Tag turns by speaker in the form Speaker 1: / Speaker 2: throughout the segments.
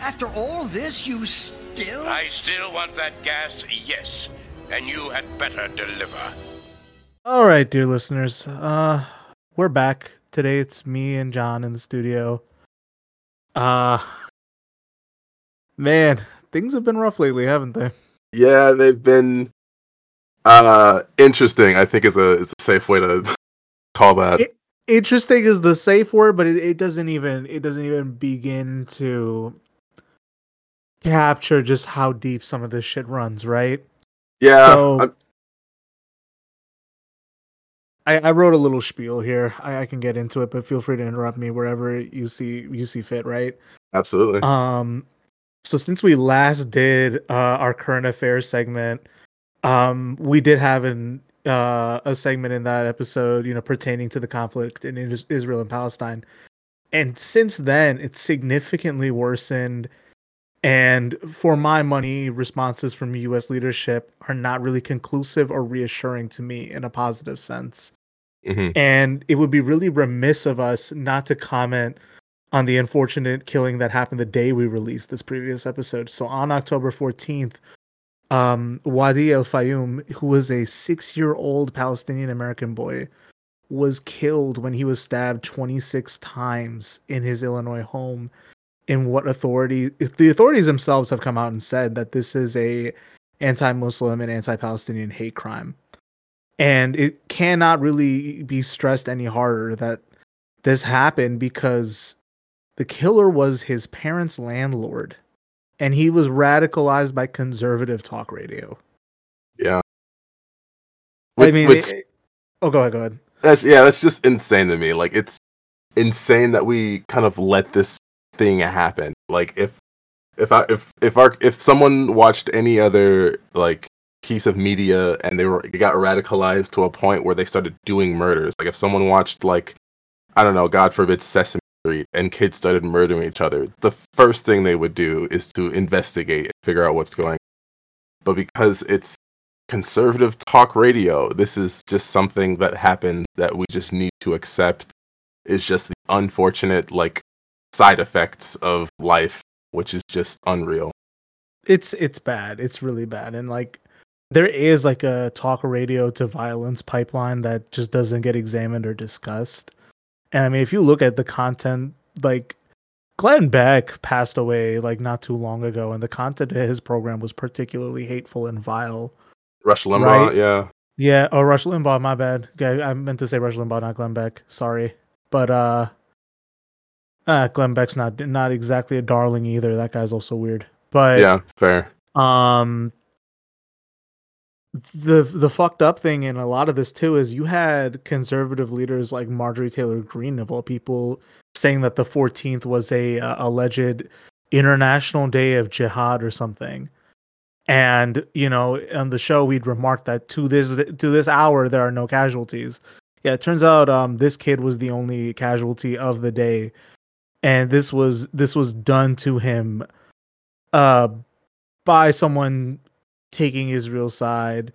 Speaker 1: After all this, you still.
Speaker 2: I still want that gas, yes. And you had better deliver.
Speaker 3: All right, dear listeners. Uh we're back. Today it's me and Jon in the studio. Uh man, things have been rough lately, haven't they?
Speaker 4: Yeah, they've been uh interesting. I think is a is a safe way to call that.
Speaker 3: It- Interesting is the safe word, but it, it doesn't even it doesn't even begin to capture just how deep some of this shit runs, right?
Speaker 4: yeah,
Speaker 3: so- I, I wrote a little spiel here. I, I can get into it, but feel free to interrupt me wherever you see you see fit, right?
Speaker 4: absolutely.
Speaker 3: Um, so since we last did uh, our current affairs segment, um, we did have an uh, a segment in that episode, you know, pertaining to the conflict in Israel and Palestine. And since then, it's significantly worsened. And for my money, responses from U.S. leadership are not really conclusive or reassuring to me in a positive sense.
Speaker 4: Mhm.
Speaker 3: And it would be really remiss of us not to comment on the unfortunate killing that happened the day we released this previous episode. So on October 14th, um, Wadea Al-Fayoume, who was a six year old Palestinian American boy, was killed when he was stabbed 26 times in his Illinois home. In what authority the authorities themselves have come out and said that this is a anti-Muslim and anti-Palestinian hate crime. And it cannot really be stressed any harder that this happened because the killer was his parents' landlord and he was radicalized by conservative talk radio.
Speaker 4: yeah.
Speaker 3: I mean, it- oh, go ahead, go ahead.
Speaker 4: that's yeah, that's just insane to me. Like it's insane that we kind of let this thing happen. Like if if I if if our if someone watched any other like piece of media and they were got radicalized to a point where they started doing murders. Like if someone watched like I don't know, God forbid Sesame Street and kids started murdering each other, the first thing they would do is to investigate and figure out what's going on. But because it's conservative talk radio, this is just something that happened that we just need to accept is just the unfortunate like side effects of life, which is just unreal.
Speaker 3: It's it's bad. It's really bad. And like there is like a talk radio to violence pipeline that just doesn't get examined or discussed. And I mean, if you look at the content, like Glenn Beck passed away like not too long ago, and the content of his program was particularly hateful and vile.
Speaker 4: Rush Limbaugh,
Speaker 3: Right.
Speaker 4: yeah.
Speaker 3: Yeah, oh Rush Limbaugh, my bad. I meant to say Rush Limbaugh, not Glenn Beck. Sorry, but uh, uh Glenn Beck's not not exactly a darling either. That guy's also weird. But
Speaker 4: Yeah, fair.
Speaker 3: um the the fucked up thing in a lot of this too is you had conservative leaders like Marjorie Taylor Greene of all people saying that the 14th was a uh, alleged international day of jihad or something. And you know, on the show we'd remarked that to this to this hour there are no casualties. Yeah, it turns out um this kid was the only casualty of the day and this was this was done to him uh by someone taking Israel's side,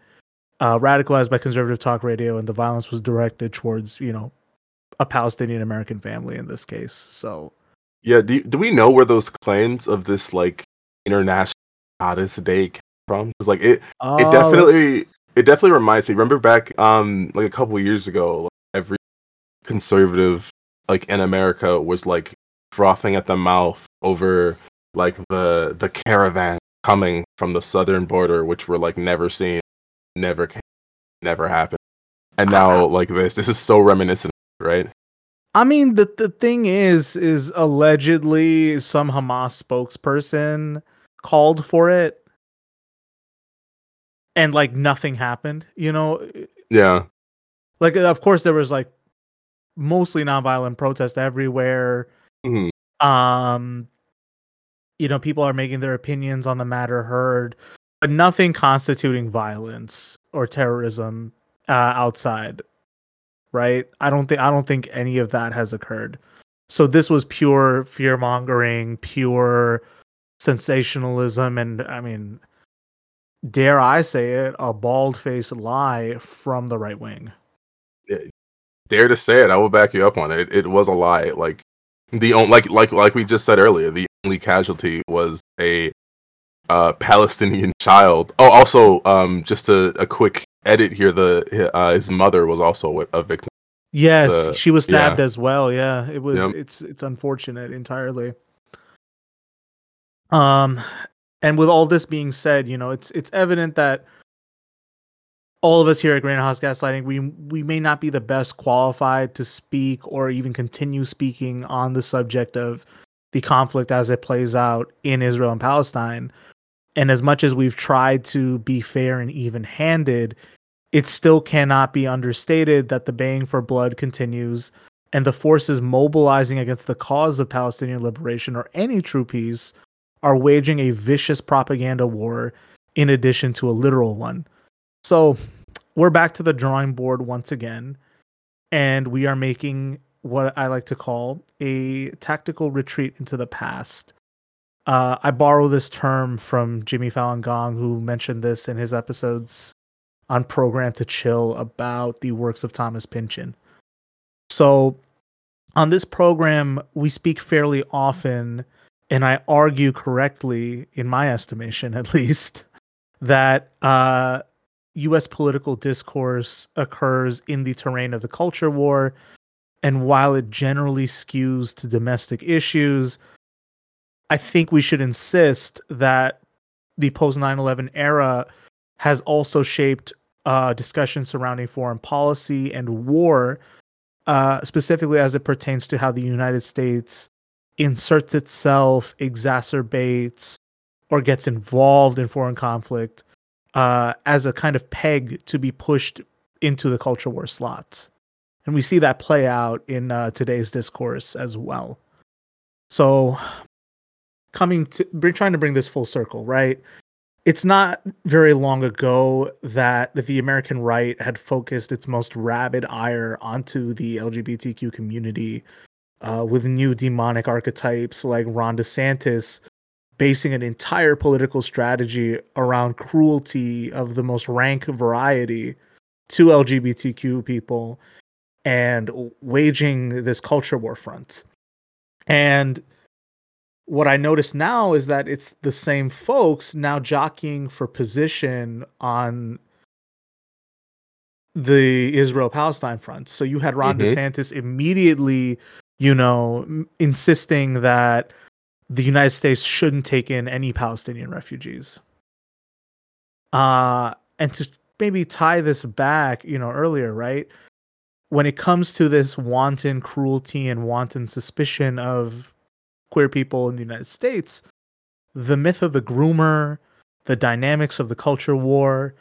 Speaker 3: uh, radicalized by conservative talk radio, and the violence was directed towards, you know, a Palestinian American family in this case. So,
Speaker 4: Yeah, do, do we know where those claims of this like international hottest day came from? 'Cause, like it
Speaker 3: uh,
Speaker 4: it definitely it definitely reminds me remember back um like a couple years ago like, every conservative like in america was like frothing at the mouth over like the the caravan coming from the southern border which were like never seen never came, never happened and now like this this is so reminiscent right
Speaker 3: I mean, the the thing is, is allegedly some Hamas spokesperson called for it, and like nothing happened. You know,
Speaker 4: yeah
Speaker 3: like of course there was like mostly nonviolent protest everywhere.
Speaker 4: Mhm.
Speaker 3: um you know people are making their opinions on the matter heard but nothing constituting violence or terrorism uh, outside right? I don't think i don't think any of that has occurred. So this was pure fear mongering pure sensationalism and i mean dare i say it a bald faced lie from the right wing.
Speaker 4: Dare to say it i will back you up on it. It was a lie like the only like like like we just said earlier, the only casualty was a uh, Palestinian child. Oh, also, um, just a, a quick edit here. The uh, his mother was also a victim.
Speaker 3: Yes,
Speaker 4: The-
Speaker 3: she was stabbed
Speaker 4: yeah.
Speaker 3: as well. Yeah, it was.
Speaker 4: Yep.
Speaker 3: It's it's unfortunate entirely. Um, and with all this being said, you know, it's it's evident that all of us here at Greenhouse Gaslighting, we we may not be the best qualified to speak or even continue speaking on the subject of the conflict as it plays out in Israel and Palestine. And as much as we've tried to be fair and even-handed, it still cannot be understated that the baying for blood continues and the forces mobilizing against the cause of Palestinian liberation or any true peace are waging a vicious propaganda war in addition to a literal one. So we're back to the drawing board once again, and we are making what I like to call a tactical retreat into the past. Uh, I borrow this term from Jimmy Fallon Gong, who mentioned this in his episodes on Program to Chill about the works of Thomas Pynchon. So, on this program, we speak fairly often, and I argue correctly, in my estimation at least, that uh, US political discourse occurs in the terrain of the culture war. And while it generally skews to domestic issues, I think we should insist that the post 9 11 era has also shaped uh, discussions surrounding foreign policy and war, uh, specifically as it pertains to how the United States inserts itself, exacerbates, or gets involved in foreign conflict uh, as a kind of peg to be pushed into the culture war slots. And we see that play out in uh, today's discourse as well. So, coming to we're trying to bring this full circle, right? It's not very long ago that the American right had focused its most rabid ire onto the LGBTQ community uh, with new demonic archetypes like Ron DeSantis basing an entire political strategy around cruelty of the most rank variety to LGBTQ people and waging this culture war front. And what I notice now is that it's the same folks now jockeying for position on the Israel Palestine front. So you had Ron
Speaker 4: Mhm.
Speaker 3: DeSantis immediately, you know, m- insisting that the United States shouldn't take in any Palestinian refugees. Uh and to maybe tie this back, you know, earlier, right? When it comes to this wanton cruelty and wanton suspicion of queer people in the United States, the myth of the groomer, the dynamics of the culture war,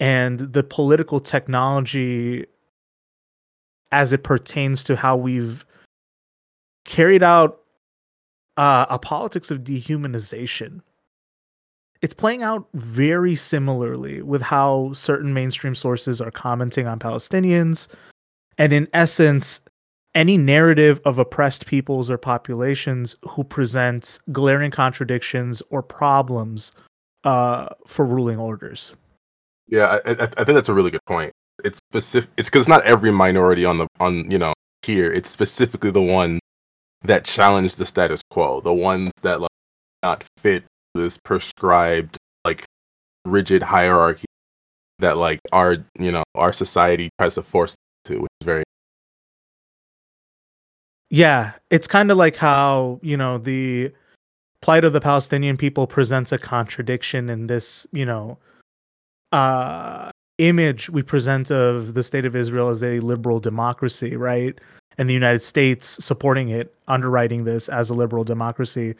Speaker 3: and the political technology as it pertains to how we've carried out uh, a politics of dehumanization. It's playing out very similarly with how certain mainstream sources are commenting on Palestinians. And in essence, any narrative of oppressed peoples or populations who present glaring contradictions or problems uh, for ruling orders.
Speaker 4: Yeah, I, I, think that's a really good point. It's specific. It's because not every minority on the on you know here. It's specifically the one that challenge the status quo, the ones that like not fit this prescribed like rigid hierarchy that like our you know our society tries to force to, which is very
Speaker 3: Yeah, it's kind of like how, you know, the plight of the Palestinian people presents a contradiction in this, you know, uh image we present of the state of Israel as a liberal democracy, right? And the United States supporting it, underwriting this as a liberal democracy.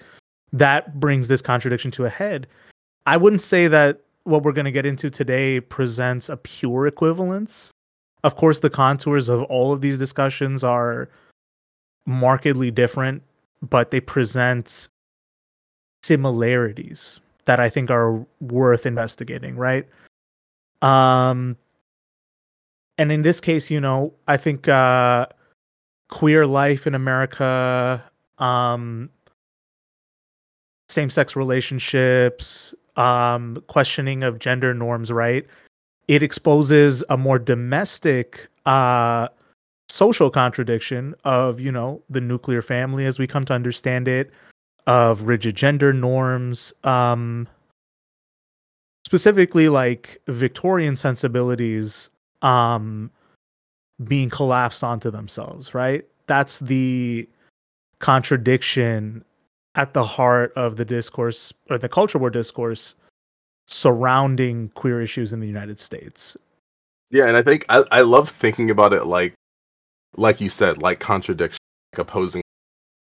Speaker 3: That brings this contradiction to a head. I wouldn't say that what we're going to get into today presents a pure equivalence. Of course, the contours of all of these discussions are markedly different, but they present similarities that I think are worth investigating, right? Um and in this case, you know, I think uh queer life in America, um same-sex relationships, um questioning of gender norms, right? It exposes a more domestic uh social contradiction of you know the nuclear family as we come to understand it of rigid gender norms um specifically like victorian sensibilities um being collapsed onto themselves right? That's the contradiction at the heart of the discourse or the culture war discourse surrounding queer issues in the united states.
Speaker 4: Yeah, and I think I, I love thinking about it like like you said, like contradiction, like opposing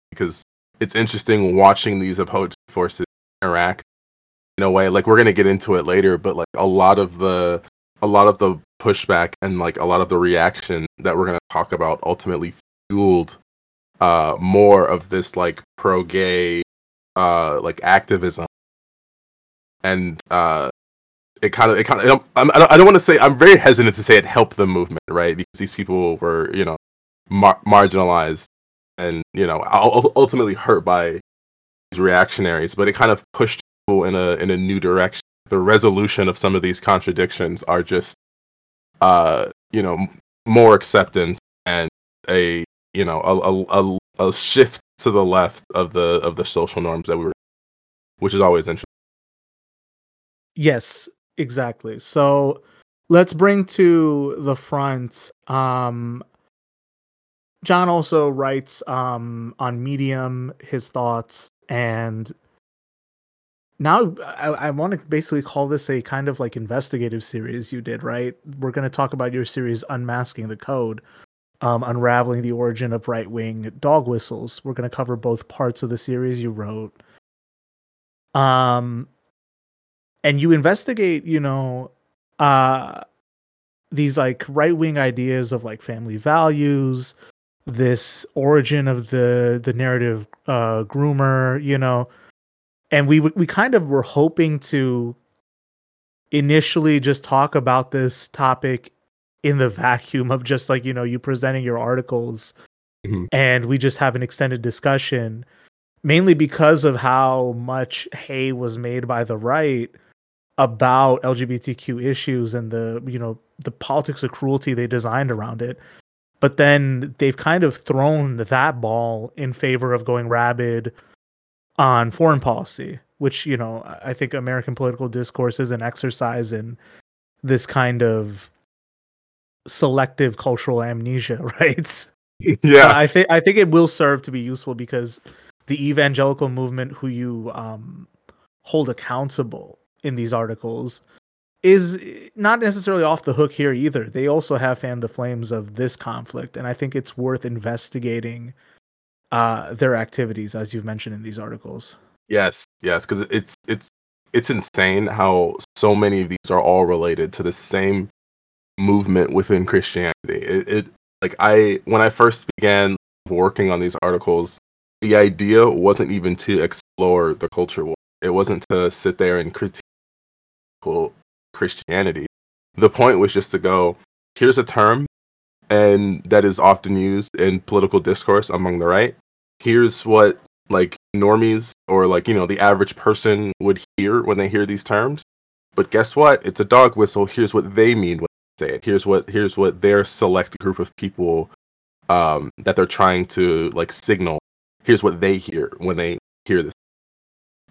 Speaker 4: because it's interesting watching these opposing forces interact a way. Like we're gonna get into it later, but like a lot of the a lot of the pushback and like a lot of the reaction that we're gonna talk about ultimately fueled uh more of this like pro gay uh like activism and uh it kind of it kind of I don't, don't want to say I'm very hesitant to say it helped the movement right because these people were you know mar- marginalized and you know ultimately hurt by these reactionaries but it kind of pushed in a in a new direction the resolution of some of these contradictions are just uh you know more acceptance and a you know a, a, a, a shift to the left of the of the social norms that we were which is always interesting
Speaker 3: Yes, exactly. So let's bring to the front. Um, Jon also writes um, on Medium his thoughts, and now I, I want to basically call this a kind of like investigative series you did, right? We're going to talk about your series, Unmasking the Code, um, unraveling the origin of right wing dog whistles. We're going to cover both parts of the series you wrote. Um, and you investigate you know uh these like right wing ideas of like family values this origin of the the narrative uh groomer you know and we we kind of were hoping to initially just talk about this topic in the vacuum of just like you know you presenting your articles
Speaker 4: Mhm.
Speaker 3: and we just have an extended discussion mainly because of how much hay was made by the right about LGBTQ issues and the you know the politics of cruelty they designed around it. But then they've kind of thrown that ball in favor of going rabid on foreign policy, which you know I think American political discourse is an exercise in this kind of selective cultural amnesia, right?
Speaker 4: yeah
Speaker 3: I think I think it will serve to be useful because the evangelical movement who you um, hold accountable in these articles is not necessarily off the hook here either. They also have fanned the flames of this conflict, and I think it's worth investigating uh, their activities, as you've mentioned in these articles.
Speaker 4: Yes, yes, because it's it's it's insane how so many of these are all related to the same movement within Christianity. It, it like I when I first began working on these articles, the idea wasn't even to explore the culture war. It wasn't to sit there and critique Christianity. The point was just to go, here's a term and that is often used in political discourse among the right. Here's what like normies or like you know the average person would hear when they hear these terms. But guess what? It's a dog whistle. Here's what they mean when they say it. Here's what here's what their select group of people um, that they're trying to like signal. Here's what they hear when they hear this.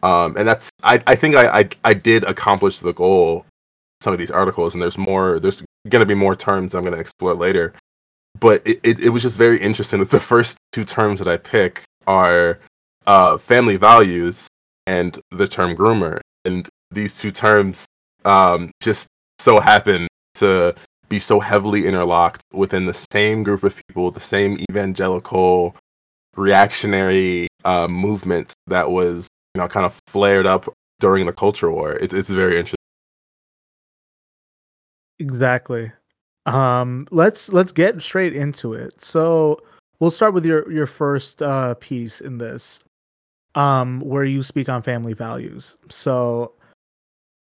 Speaker 4: Um, and that's I, I think I, I I did accomplish the goal some of these articles and there's more there's gonna be more terms I'm gonna explore later. But it, it, it was just very interesting that the first two terms that I pick are uh, family values and the term groomer. And these two terms um, just so happen to be so heavily interlocked within the same group of people, the same evangelical reactionary uh, movement that was, you know, kind of flared up during the culture war. It, it's very interesting.
Speaker 3: Exactly. Um, let's let's get straight into it. So we'll start with your your first uh, piece in this, um, where you speak on family values. So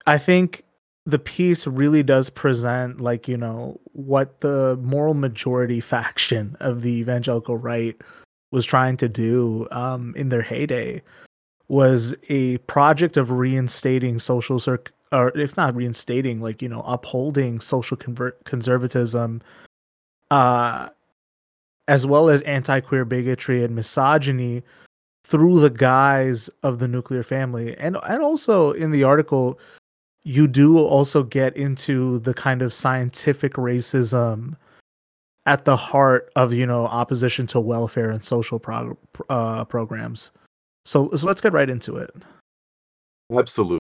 Speaker 3: I think the piece really does present like you know what the moral majority faction of the evangelical right was trying to do um, in their heyday was a project of reinstating social circ or if not reinstating like you know upholding social convert conservatism uh as well as anti-queer bigotry and misogyny through the guise of the nuclear family. And and also in the article you do also get into the kind of scientific racism at the heart of you know opposition to welfare and social prog- uh, programs. So, so let's get right into it.
Speaker 4: Absolutely.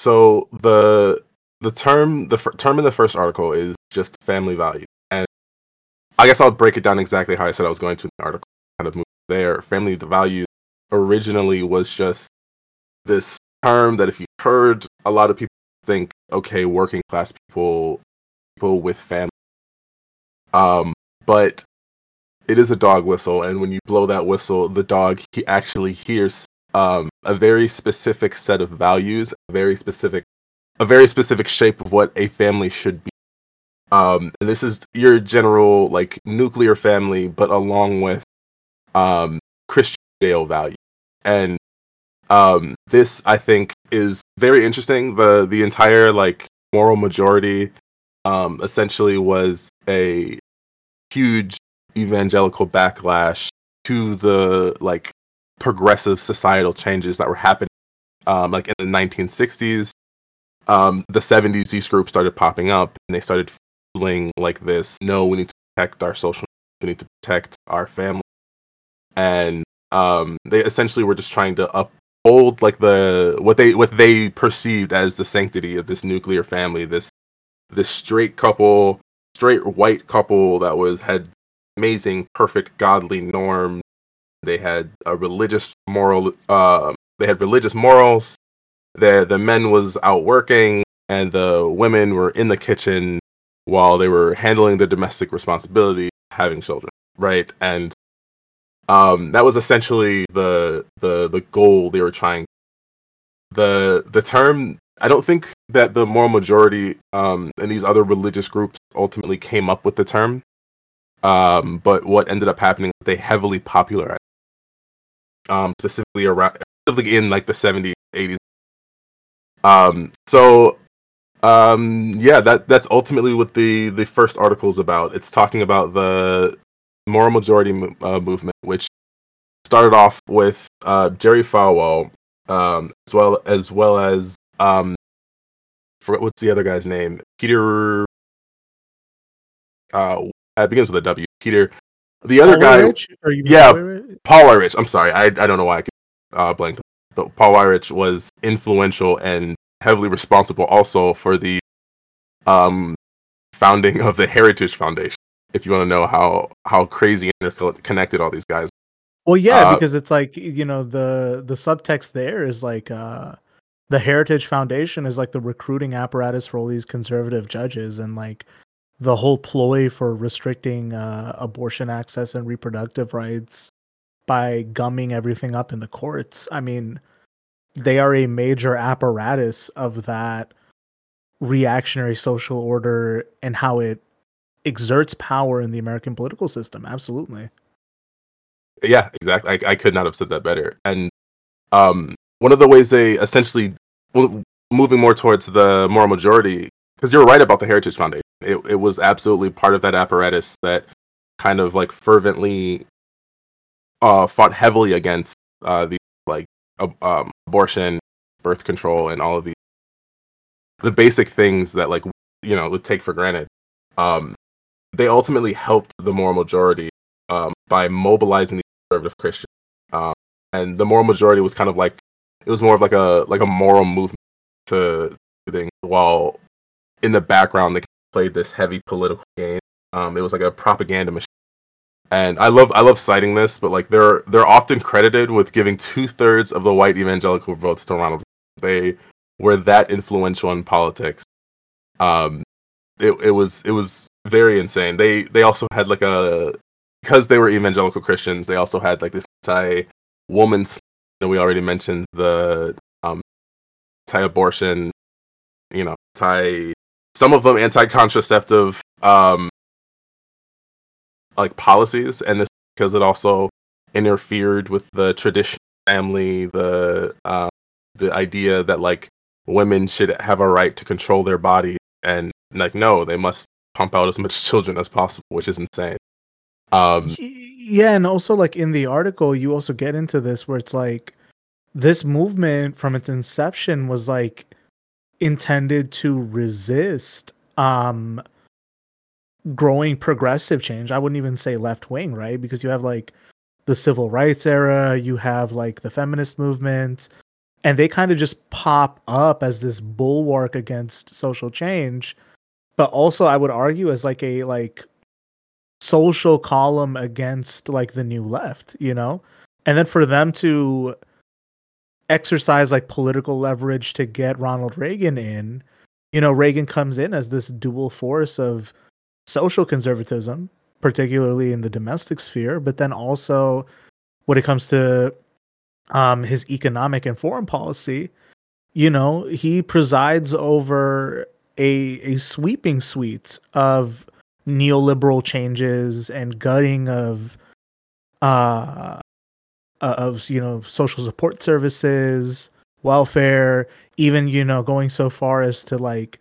Speaker 4: So the the term the f- term in the first article is just family value, and I guess I'll break it down exactly how I said I was going to in the article. Kind of move there. Family the value originally was just this term that if you heard, a lot of people think, okay, working class people, people with family. Um, but it is a dog whistle, and when you blow that whistle, the dog he actually hears um, a very specific set of values, a very specific, a very specific shape of what a family should be. Um, and this is your general like nuclear family, but along with um, Christian Bale value. And um, this, I think, is very interesting. the The entire like moral majority, um, essentially, was a huge evangelical backlash to the like progressive societal changes that were happening um, like in the 1960s um, the 70s these groups started popping up and they started feeling like this no we need to protect our social we need to protect our family and um, they essentially were just trying to uphold like the what they what they perceived as the sanctity of this nuclear family this this straight couple straight white couple that was had amazing, perfect, godly norms. They had a religious moral. Uh, they had religious morals. The the men was out working, and the women were in the kitchen while they were handling their domestic responsibility, having children. Right, and um, that was essentially the the the goal they were trying. The the term I don't think that the moral majority um, and these other religious groups ultimately came up with the term. Um, but what ended up happening, they heavily popularized, um, specifically around, specifically in like the 70s, 80s. Um, so, um, yeah, that that's ultimately what the the first article is about. It's talking about the moral majority uh, movement, which started off with uh, Jerry Falwell, um, as well as well as um, forget what's the other guy's name, Peter uh, it begins with a W. Peter. The other
Speaker 3: Paul
Speaker 4: guy, yeah, Paul Weyrich. I'm sorry, I I don't know why I uh, blanked, but Paul Weyrich was influential and heavily responsible also for the um founding of the Heritage Foundation. If you want to know how how crazy interconnected all these guys.
Speaker 3: Well, yeah, uh, because it's like you know the the subtext there is like uh the Heritage Foundation is like the recruiting apparatus for all these conservative judges and like the whole ploy for restricting uh, abortion access and reproductive rights by gumming everything up in the courts. I mean, they are a major apparatus of that reactionary social order and how it exerts power in the American political system. Absolutely.
Speaker 4: Yeah, exactly. I, I could not have said that better. And um, one of the ways they essentially moving more towards the moral majority, because you're right about the Heritage Foundation it, it was absolutely part of that apparatus that kind of like fervently uh, fought heavily against uh, the like uh, um, abortion, birth control, and all of these the basic things that like you know would take for granted. Um, they ultimately helped the moral majority um, by mobilizing the conservative Christians, um, and the moral majority was kind of like it was more of like a like a moral movement to things, while in the background they played this heavy political game. Um, it was like a propaganda machine. And I love I love citing this, but like they're they're often credited with giving two thirds of the white evangelical votes to Ronald. They were that influential in politics. Um, it it was it was very insane. They they also had like a because they were evangelical Christians. They also had like this anti know, we already mentioned the um, anti abortion. You know, anti some of them anti-contraceptive um like policies and this because it also interfered with the traditional family the uh, the idea that like women should have a right to control their body and like no they must pump out as much children as possible which is insane. Um
Speaker 3: yeah, and also like in the article, you also get into this where it's like this movement from its inception was like intended to resist um growing progressive change. I wouldn't even say left wing, right? Because you have like the civil rights era, you have like the feminist movement, and they kind of just pop up as this bulwark against social change. But also I would argue as like a like social column against like the new left, you know? And then for them to exercise like political leverage to get Ronald Reagan in, you know, Reagan comes in as this dual force of social conservatism, particularly in the domestic sphere, but then also when it comes to um, his economic and foreign policy, you know, he presides over a a sweeping suite of neoliberal changes and gutting of uh of you know social support services welfare even you know going so far as to like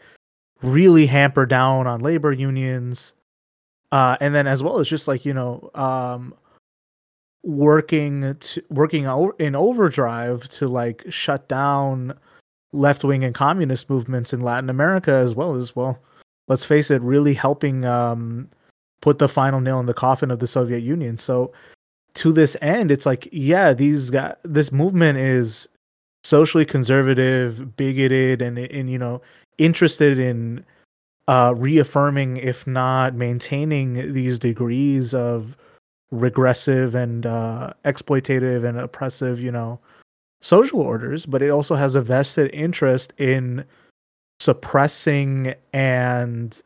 Speaker 3: really hamper down on labor unions uh and then as well as just like you know um working to working in overdrive to like shut down left wing and communist movements in Latin America as well as well let's face it, really helping um, put the final nail in the coffin of the Soviet Union. So to this end, it's like, yeah, these this movement is socially conservative, bigoted, and and you know interested in uh, reaffirming, if not maintaining, these degrees of regressive and uh, exploitative and oppressive, you know, social orders. But it also has a vested interest in suppressing and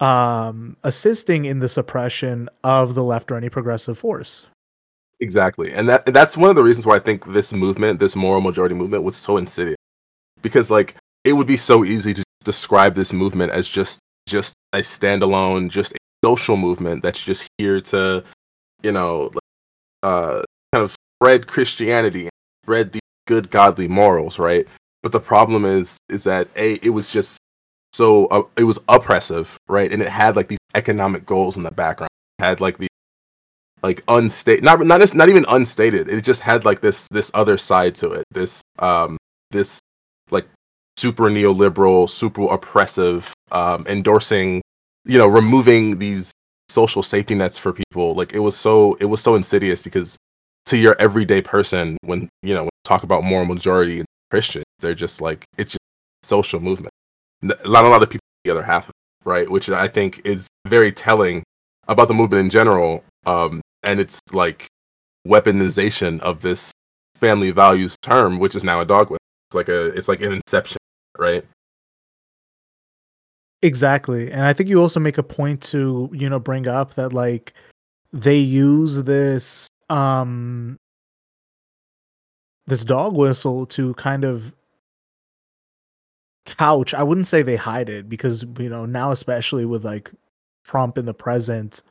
Speaker 3: um assisting in the suppression of the left or any progressive force.
Speaker 4: Exactly. And that that's one of the reasons why i think this movement this moral majority movement was so insidious. Because like it would be so easy to describe this movement as just just a standalone just a social movement that's just here to you know uh kind of spread christianity spread these good godly morals right? But the problem is, is that a it was just so uh, it was oppressive, right? And it had like these economic goals in the background. It had like the like unstated, not not not even unstated. It just had like this this other side to it. This um this like super neoliberal, super oppressive, um, endorsing, you know, removing these social safety nets for people. Like it was so it was so insidious because to your everyday person, when you know when talk about moral majority and Christian, they're just like it's just social movement. Not a lot of people the other half right? Which I think is very telling about the movement in general. Um, and it's like weaponization of this family values term, which is now a dogma. It's like a it's like an inception, right?
Speaker 3: Exactly. And I think you also make a point to, you know, bring up that like they use this um this dog whistle to kind of couch. I wouldn't say they hide it because you know now, especially with like Trump in the present,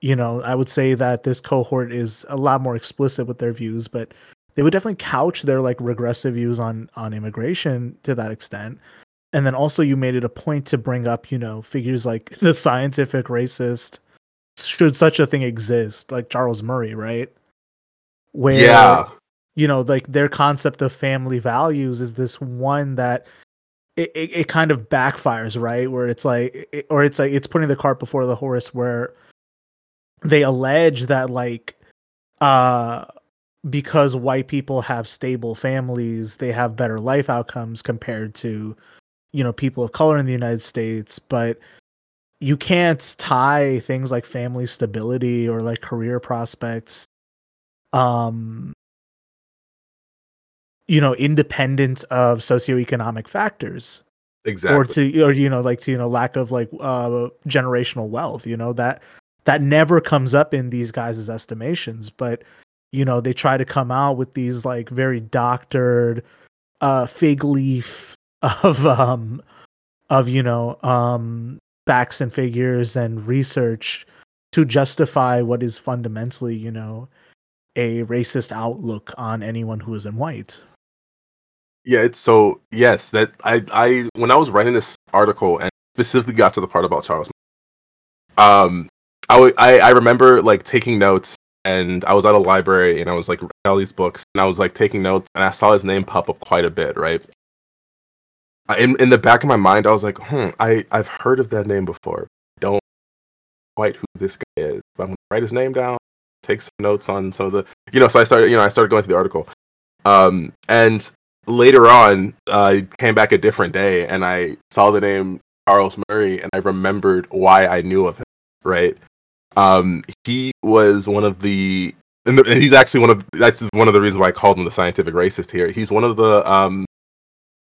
Speaker 3: you know, I would say that this cohort is a lot more explicit with their views, but they would definitely couch their like regressive views on on immigration to that extent. And then also you made it a point to bring up, you know, figures like the scientific racist should such a thing exist, like Charles Murray, right? Where yeah. you know, like their concept of family values is this one that it, it, it, kind of backfires, right? Where it's like, it, or it's like it's putting the cart before the horse, where they allege that like, uh, because white people have stable families, they have better life outcomes compared to, you know, people of color in the United States, but you can't tie things like family stability or like career prospects um you know independent of socioeconomic factors
Speaker 4: exactly.
Speaker 3: or to or you know like to you know lack of like uh generational wealth you know that that never comes up in these guys' estimations but you know they try to come out with these like very doctored uh fig leaf of um of you know um facts and figures and research to justify what is fundamentally you know a racist outlook on anyone who is in white
Speaker 4: yeah, it's so yes that I I when I was writing this article and specifically got to the part about Charles, um, I, w- I I remember like taking notes and I was at a library and I was like reading all these books and I was like taking notes and I saw his name pop up quite a bit, right? In in the back of my mind, I was like, hmm, I I've heard of that name before. Don't quite who this guy is. But I'm gonna write his name down, take some notes on some of the, you know. So I started, you know, I started going through the article, um, and later on, uh, I came back a different day and I saw the name Charles Murray and I remembered why I knew of him. Right, um, he was one of the, and, the, and he's actually one of that's one of the reasons why I called him the scientific racist here. He's one of the, um,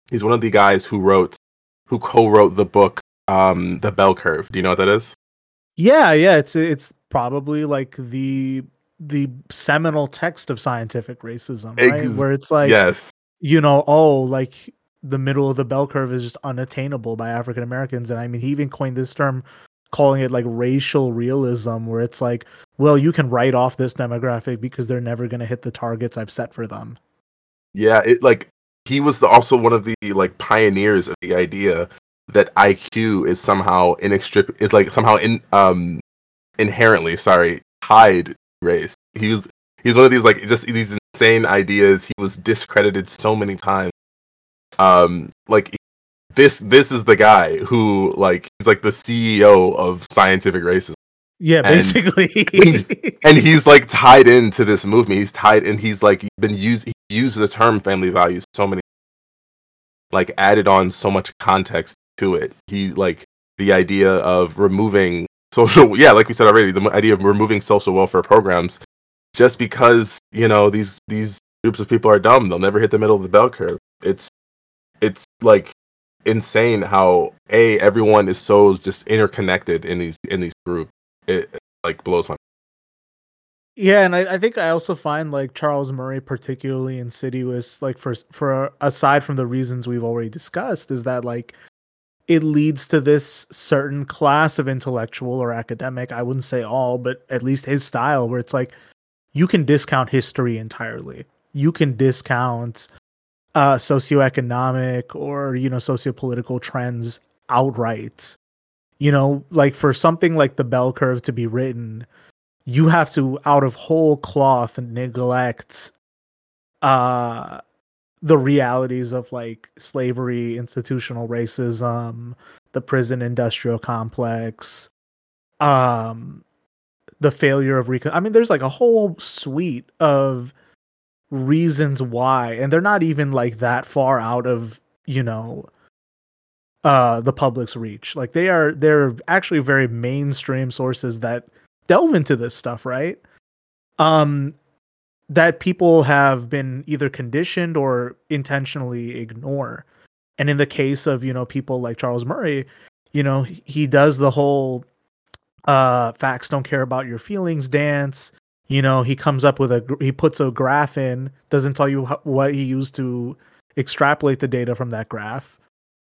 Speaker 4: he's one of the guys who wrote, who co-wrote the book, um, The Bell Curve. Do you know what that is?
Speaker 3: Yeah, yeah, it's it's probably like the the seminal text of scientific racism, right?
Speaker 4: Ex-
Speaker 3: Where it's like,
Speaker 4: yes,
Speaker 3: you know, oh, like the middle of the bell curve is just unattainable by African Americans, and I mean, he even coined this term, calling it like racial realism, where it's like, well, you can write off this demographic because they're never going to hit the targets I've set for them.
Speaker 4: yeah. It like he was the, also one of the like pioneers of the idea that IQ is somehow inextricably is like somehow in um inherently sorry tied race. He was he's one of these like just these insane ideas. He was discredited so many times. Um, like this this is the guy who like he's like the CEO of scientific racism.
Speaker 3: Yeah,
Speaker 4: And-
Speaker 3: basically.
Speaker 4: and he's like tied into this movement. He's tied, and he's like been used. He used the term family values so many, like added on so much context to it. He like the idea of removing social. Yeah, like we said already, the idea of removing social welfare programs just because you know these these groups of people are dumb. They'll never hit the middle of the bell curve. It's it's like insane how a everyone is so just interconnected in these in these groups. It, like blows my
Speaker 3: Yeah, and I, I think I also find like Charles Murray particularly insidious, like for for aside from the reasons we've already discussed, is that like it leads to this certain class of intellectual or academic, I wouldn't say all, but at least his style, where it's like you can discount history entirely. You can discount uh socioeconomic or you know sociopolitical trends outright. You know, like for something like the bell curve to be written, you have to out of whole cloth neglect uh the realities of like slavery institutional racism the prison industrial complex um the failure of recon i mean there's like a whole suite of reasons why and they're not even like that far out of you know uh the public's reach like they are they're actually very mainstream sources that delve into this stuff, right? Um that people have been either conditioned or intentionally ignore. And in the case of, you know, people like Charles Murray, you know, he, does the whole uh facts don't care about your feelings dance. You know, he comes up with a he puts a graph in, doesn't tell you what he used to extrapolate the data from that graph.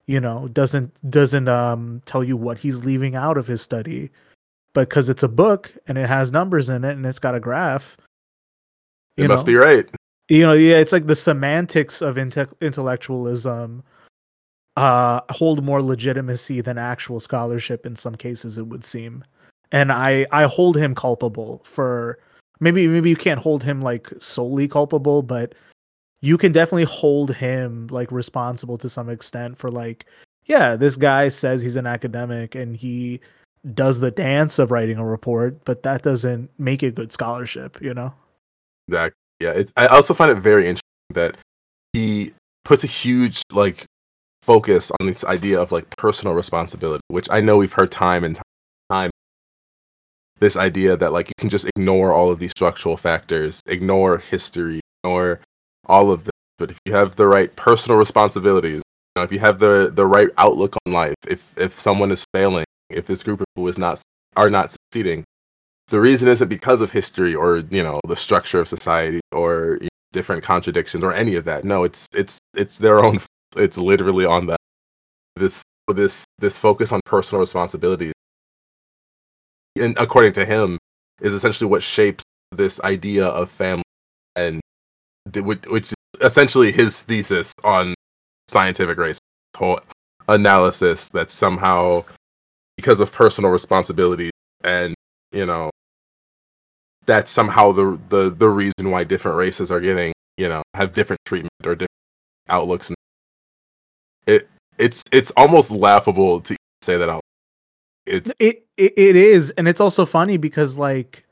Speaker 3: You know, doesn't doesn't um tell you what he's leaving out of his study but because it's a book and it has numbers in it and it's got a graph
Speaker 4: It must be right.
Speaker 3: you know yeah it's like the semantics of inte- intellectualism uh hold more legitimacy than actual scholarship in some cases it would seem and i i hold him culpable for maybe maybe you can't hold him like solely culpable but you can definitely hold him like responsible to some extent for like yeah this guy says he's an academic and he does the dance of writing a report but that doesn't make it good scholarship you know
Speaker 4: Exactly. Yeah. It, I also find it very interesting that he puts a huge like focus on this idea of like personal responsibility, which I know we've heard time and time. This idea that like you can just ignore all of these structural factors, ignore history, ignore all of this. But if you have the right personal responsibilities, you know, if you have the the right outlook on life, if if someone is failing, if this group of people is not are not succeeding, the reason isn't because of history or you know the structure of society or you know, different contradictions or any of that. No, it's it's it's their own. It's literally on that. This this this focus on personal responsibility, and according to him, is essentially what shapes this idea of family, and which, is essentially his thesis on scientific race whole analysis that somehow because of personal responsibility and you know that's somehow the the the reason why different races are getting you know have different treatment or different outlooks. It it's it's almost laughable to say that out it's
Speaker 3: It, it it is, and it's also funny because like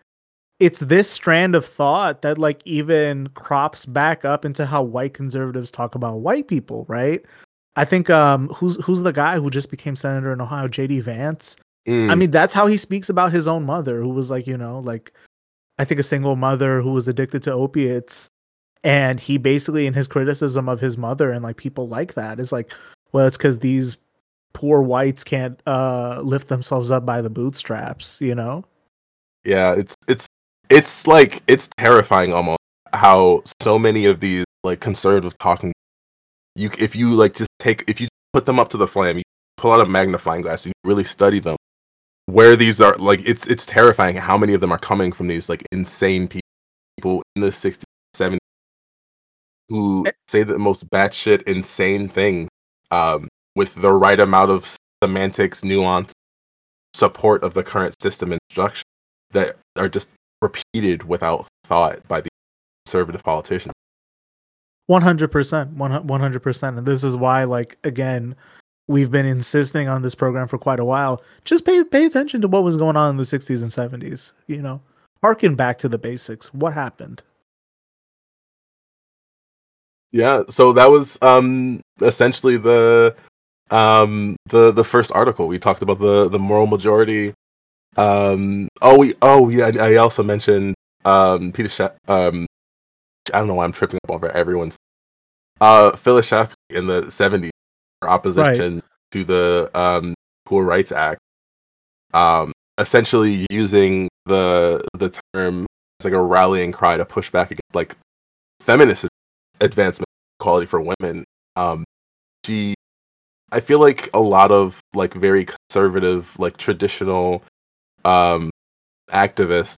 Speaker 3: it's this strand of thought that like even crops back up into how white conservatives talk about white people, right? I think um who's who's the guy who just became senator in Ohio, JD Vance.
Speaker 4: mm,
Speaker 3: I mean, that's how he speaks about his own mother, who was like, you know, like I think a single mother who was addicted to opiates. And he basically, in his criticism of his mother and like people like that, is like, well, it's because these poor whites can't uh lift themselves up by the bootstraps, you know?
Speaker 4: yeah it's it's it's like it's terrifying almost how so many of these like conservative talking you if you like just take if you put them up to the flame you pull out a magnifying glass and you really study them where these are like it's it's terrifying how many of them are coming from these like insane pe- people in the 60s 70s who
Speaker 3: Eh.
Speaker 4: say the most batshit insane things um with the right amount of semantics nuance support of the current system and structure that are just repeated without thought by the conservative politicians.
Speaker 3: One hundred percent, one hundred percent, and this is why, like, again, we've been insisting on this program for quite a while. Just pay pay attention to what was going on in the sixties and seventies. You know, harken back to the basics. What happened?
Speaker 4: Yeah, so that was um essentially the um the the first article. We talked about the the moral majority. Um oh we oh yeah I also mentioned um Peter Sha- um I don't know why I'm tripping up over everyone's uh Phyllis Schlafly in the 70s her opposition to the um Equal Rights Act. Um essentially using the the term as like a rallying cry to push back against like feminist advancement equality for women. Um, she, I feel like a lot of like very conservative, like traditional, um, activists,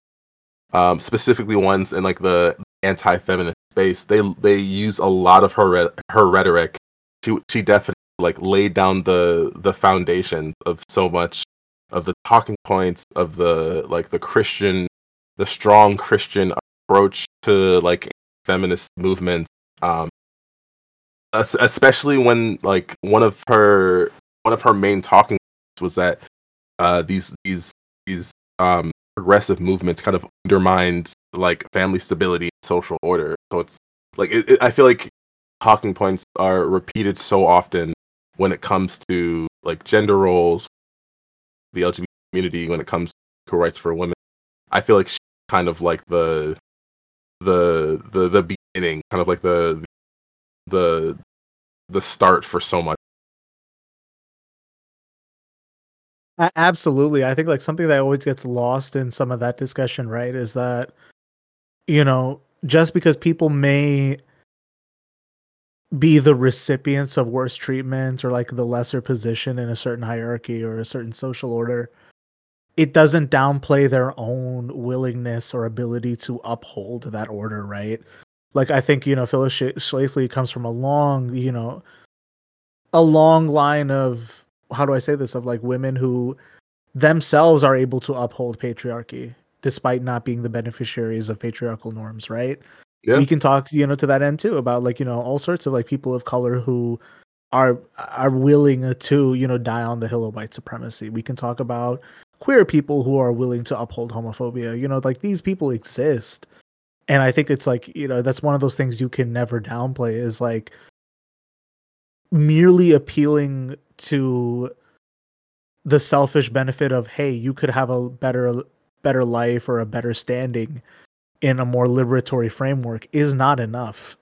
Speaker 4: um, specifically ones in like the anti-feminist space, they they use a lot of her her rhetoric. She she definitely like laid down the the foundation of so much of the talking points of the like the Christian, the strong Christian approach to like feminist movements um especially when like one of her one of her main talking points was that uh these these these um progressive movements kind of undermined like family stability and social order. So it's like it, it, i feel like talking points are repeated so often when it comes to like gender roles the lgbt community when it comes to equal rights for women. I feel like she's kind of like the the the the beginning kind of like the the the start for so much
Speaker 3: Absolutely. I think like something that always gets lost in some of that discussion, right, is that you know, just because people may be the recipients of worse treatment or like the lesser position in a certain hierarchy or a certain social order, it doesn't downplay their own willingness or ability to uphold that order, right? Like I think, you know, Phyllis Sch- Schlafly comes from a long, you know, a long line of how do I say this of like women who themselves are able to uphold patriarchy despite not being the beneficiaries of patriarchal norms, right?
Speaker 4: Yeah.
Speaker 3: We can talk, you know, to that end too about like, you know, all sorts of like people of color who are are willing to, you know, die on the hill of white supremacy. We can talk about queer people who are willing to uphold homophobia. You know, like these people exist. And I think it's like, you know, that's one of those things you can never downplay is like merely appealing to the selfish benefit of hey you could have a better better life or a better standing in a more liberatory framework is not enough.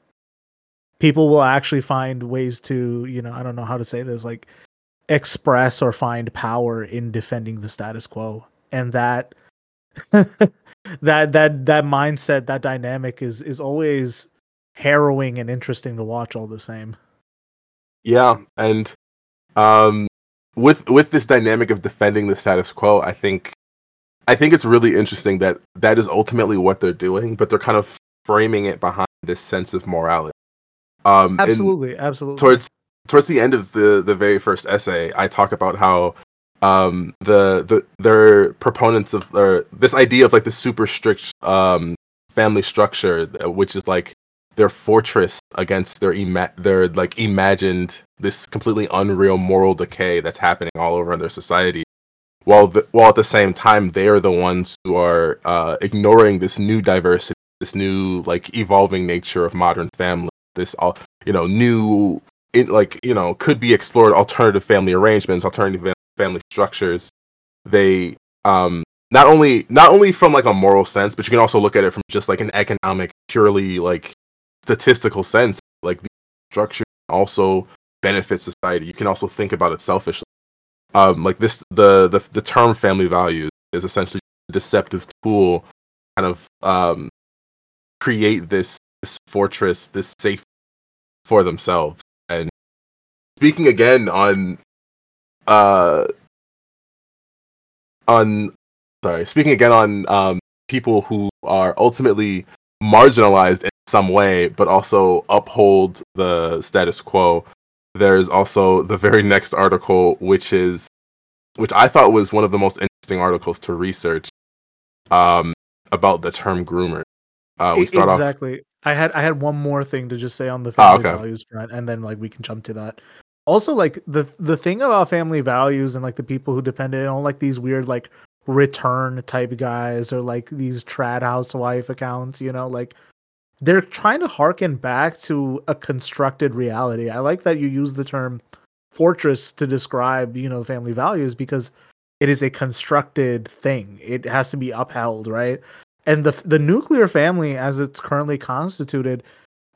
Speaker 3: People will actually find ways to you know i don't know how to say this like express or find power in defending the status quo. And that that that that mindset that dynamic is is always harrowing and interesting to watch all the same.
Speaker 4: Yeah and um with with this dynamic of defending the status quo i think i think it's really interesting that that is ultimately what they're doing but they're kind of framing it behind this sense of morality. Um
Speaker 3: absolutely absolutely.
Speaker 4: towards towards the end of the the very first essay i talk about how um, the the they're proponents of this idea of like the super strict um, family structure, which is like their fortress against their ima- their like imagined this completely unreal moral decay that's happening all over in their society while the, while at the same time they are the ones who are uh, ignoring this new diversity this new like evolving nature of modern family this all you know new it like you know could be explored alternative family arrangements alternative family structures they um not only not only from like a moral sense but you can also look at it from just like an economic purely like statistical sense. Like the structure also benefits society. You can also think about it selfishly. Um like this the the, the term family values is essentially a deceptive tool kind of um create this this fortress this safe for themselves. And speaking again on uh on sorry speaking again on um people who are ultimately marginalized in some way but also uphold the status quo. There's also the very next article which is which i thought was one of the most interesting articles to research um about the term groomer. Uh we start
Speaker 3: exactly.
Speaker 4: Off
Speaker 3: i had i had one more thing to just say on the
Speaker 4: Oh,
Speaker 3: family
Speaker 4: okay.
Speaker 3: values front and then like we can jump to that also like the the thing about family values and like the people who depend it on like these weird like return type guys or like these trad housewife accounts you know like they're trying to harken back to a constructed reality. I like that you use the term fortress to describe you know family values because it is a constructed thing. It has to be upheld right? And the the nuclear family as it's currently constituted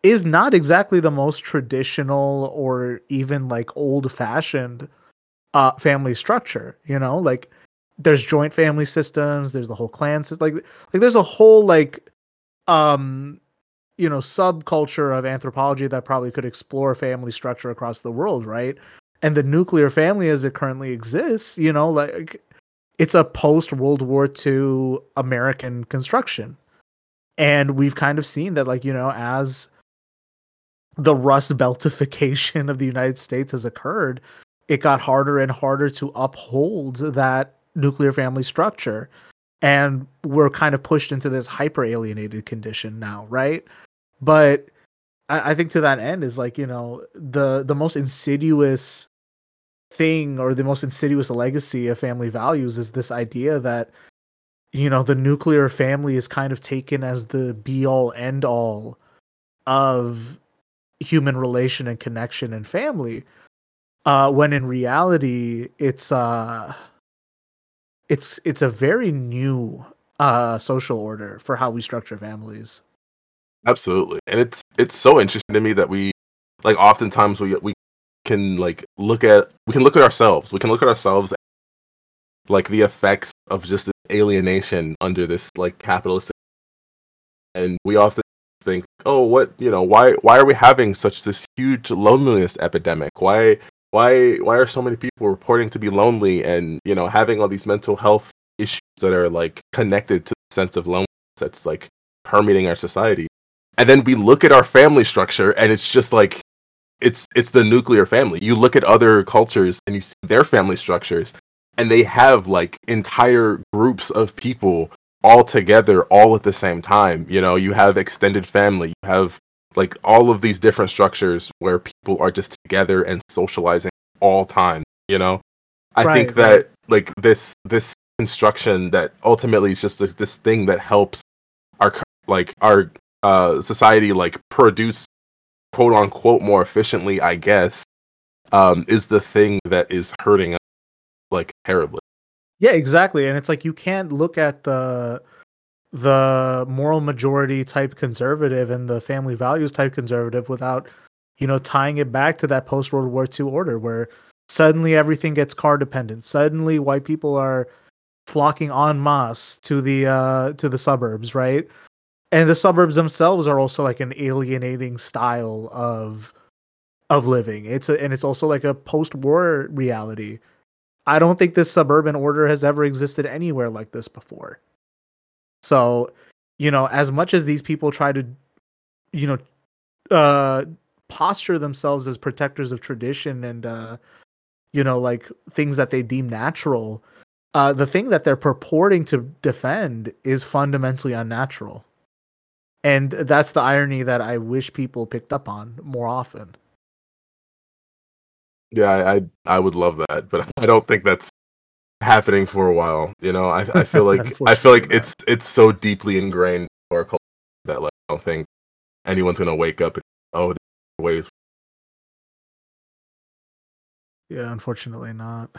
Speaker 3: is not exactly the most traditional or even like old fashioned uh family structure you know? Like there's joint family systems there's the whole clan system like like there's a whole like um you know subculture of anthropology that probably could explore family structure across the world right? And the nuclear family as it currently exists you know like it's a post world war ii american construction. And we've kind of seen that like you know as the rust beltification of the united states has occurred it got harder and harder to uphold that nuclear family structure. And we're kind of pushed into this hyper alienated condition now right? But I, I think to that end is like you know the the most insidious thing or the most insidious legacy of family values is this idea that you know the nuclear family is kind of taken as the be all end all of human relation and connection and family uh when in reality it's uh it's it's a very new uh social order for how we structure families
Speaker 4: Absolutely, and it's it's so interesting to me that we like oftentimes we we can like look at we can look at ourselves. We can look at ourselves like the effects of just alienation under this like capitalist, and we often think, oh, what you know, why why are we having such this huge loneliness epidemic? Why why why are so many people reporting to be lonely and you know having all these mental health issues that are like connected to the sense of loneliness that's like permeating our society? and then we look at our family structure and it's just like it's it's the nuclear family you look at other cultures and you see their family structures and they have like entire groups of people all together all at the same time you know you have extended family you have like all of these different structures where people are just together and socializing all time you know i think that
Speaker 3: right.
Speaker 4: like this this construction that ultimately is just this, this thing that helps our like our uh society like produce quote unquote more efficiently i guess um is the thing that is hurting us like terribly
Speaker 3: Yeah, exactly. And it's like you can't look at the the moral majority type conservative and the family values type conservative without, you know, tying it back to that post World War II order where suddenly everything gets car dependent. Suddenly white people are flocking en masse to the uh to the suburbs, right? And the suburbs themselves are also like an alienating style of of living. It's a, and it's also like a post-war reality. I don't think this suburban order has ever existed anywhere like this before. So, you know, as much as these people try to, you know, uh, posture themselves as protectors of tradition and, uh, you know, like things that they deem natural, uh, the thing that they're purporting to defend is fundamentally unnatural. And that's the irony that I wish people picked up on more often.
Speaker 4: Yeah, I I, I would love that, but I don't think that's happening for a while. You know, I I feel like I feel like it's it's so deeply ingrained in our culture that like I don't think anyone's gonna wake up and oh ways.
Speaker 3: Yeah, unfortunately not.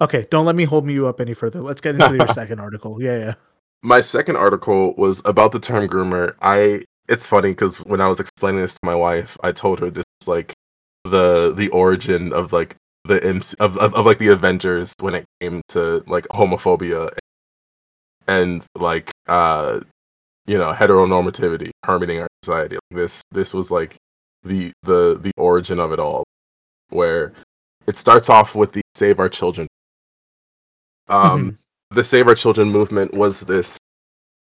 Speaker 3: Okay, don't let me hold you up any further. Let's get into your second article. Yeah, yeah.
Speaker 4: My second article was about the term groomer. I it's funny because when I was explaining this to my wife, I told her this like the the origin of like the MC, of, of of like the Avengers when it came to like homophobia and like uh you know heteronormativity permeating our society. Like this this was like the the the origin of it all, where it starts off with the Save Our Children. Um, the Save Our Children movement was this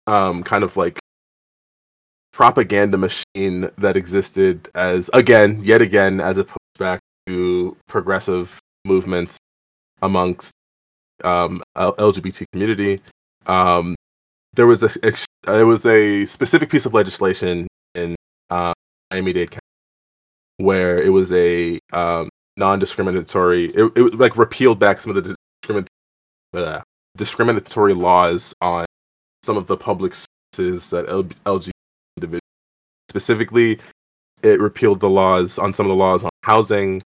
Speaker 4: um kind of like propaganda machine that existed as again yet again as a pushback to progressive movements amongst um LGBT community. Um, there was a there was a specific piece of legislation in uh, Miami-Dade County where it was a um, non-discriminatory. It, it like repealed back some of the discrimin- uh, discriminatory laws on some of the public services that L- LGBT. Specifically, it repealed the laws on some of the laws on housing,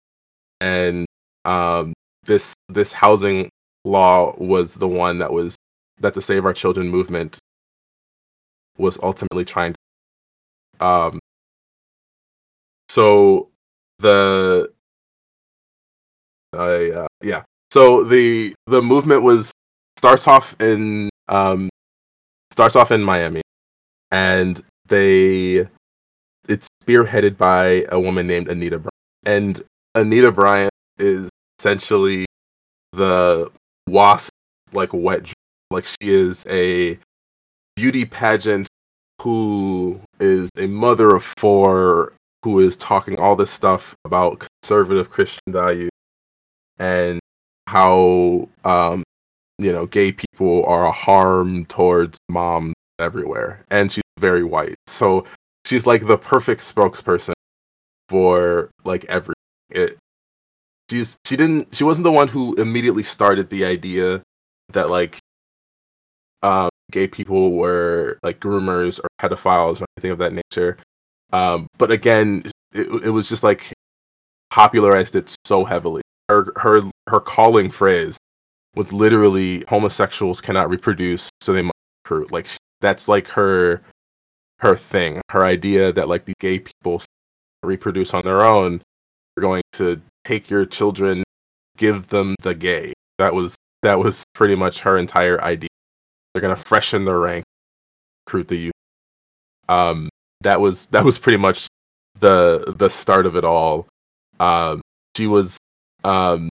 Speaker 4: and um, this this housing law was the one that was that the Save Our Children movement was ultimately trying to. Um, so the I uh, yeah. So the the movement was starts off in um starts off in Miami, and they spearheaded by a woman named Anita Bryant, and Anita Bryant is essentially the wasp like wet dream. like she is a beauty pageant who is a mother of four who is talking all this stuff about conservative Christian values and how um you know gay people are a harm towards moms everywhere and she's very white so she's like the perfect spokesperson for like every it she's she didn't she wasn't the one who immediately started the idea that like um gay people were like groomers or pedophiles or anything of that nature. Um but again it, it was just like popularized it so heavily. Her her her calling phrase was literally homosexuals cannot reproduce so they must recruit. Like she, that's like her her thing her idea that like the gay people reproduce on their own You're going to take your children give them the gay. That was that was pretty much her entire idea. They're to freshen their rank recruit the youth. Um that was that was pretty much the the start of it all. Um she was um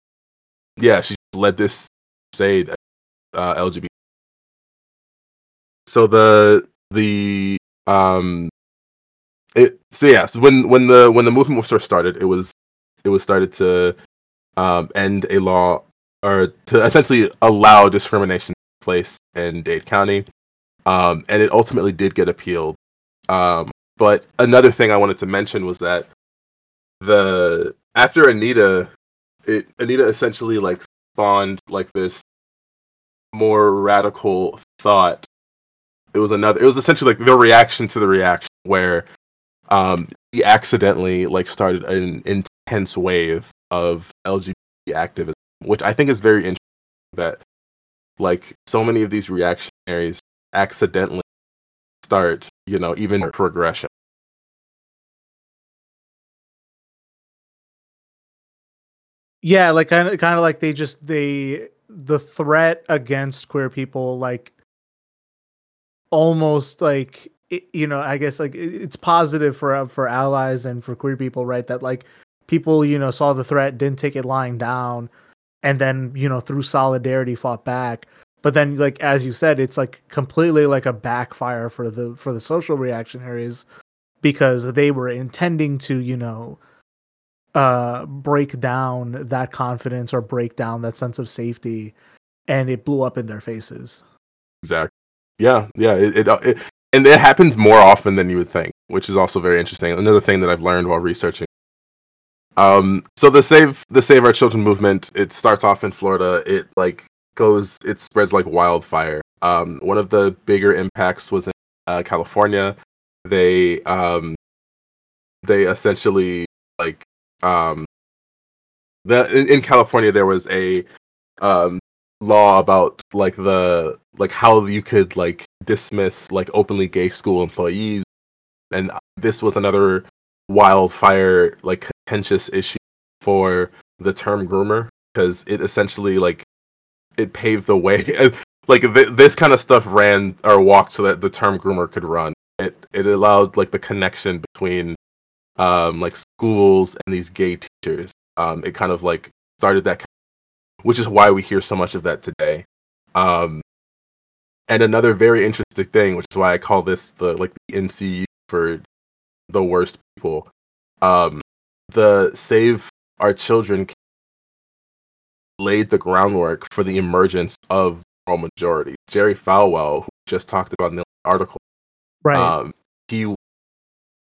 Speaker 4: yeah she led this crusade uh lgbt so the the um it so yeah so when when the when the movement was first started it was it was started to um end a law or to essentially allow discrimination place in Dade County. Um and it ultimately did get appealed. Um but another thing I wanted to mention was that the after Anita it Anita essentially like spawned like this more radical thought it was another it was essentially like the reaction to the reaction where um he accidentally like started an intense wave of lgbt activism which i think is very interesting that like so many of these reactionaries accidentally start you know even progression.
Speaker 3: Yeah, like kind of kind of like they just they the threat against queer people like almost like it, you know, I guess like it- it's positive for for allies and for queer people, right? That like people, you know, saw the threat, didn't take it lying down and then, you know, through solidarity fought back. But then like as you said, it's like completely like a backfire for the for the social reactionaries because they were intending to, you know, uh break down that confidence or break down that sense of safety and it blew up in their faces
Speaker 4: Exactly. Yeah, yeah. It, it, it and it happens more often than you would think, which is also very interesting. Another thing that I've learned while researching. Um, so the save the Save Our Children movement, it starts off in Florida. It like goes, it spreads like wildfire. Um, one of the bigger impacts was in uh, California. They um, they essentially like um, the in, in California there was a um law about like the like how you could like dismiss like openly gay school employees. And this was another wildfire like contentious issue for the term groomer because it essentially like it paved the way. Like th- this kind of stuff ran or walked so that the term groomer could run. It it allowed like the connection between um like schools and these gay teachers. Um it kind of like started that which is why we hear so much of that today. Um, and another very interesting thing, which is why I call this the like the MCU for the worst people. Um, the Save Our Children laid the groundwork for the emergence of moral majority. Jerry Falwell, who just talked about in the article,
Speaker 3: right
Speaker 4: um, he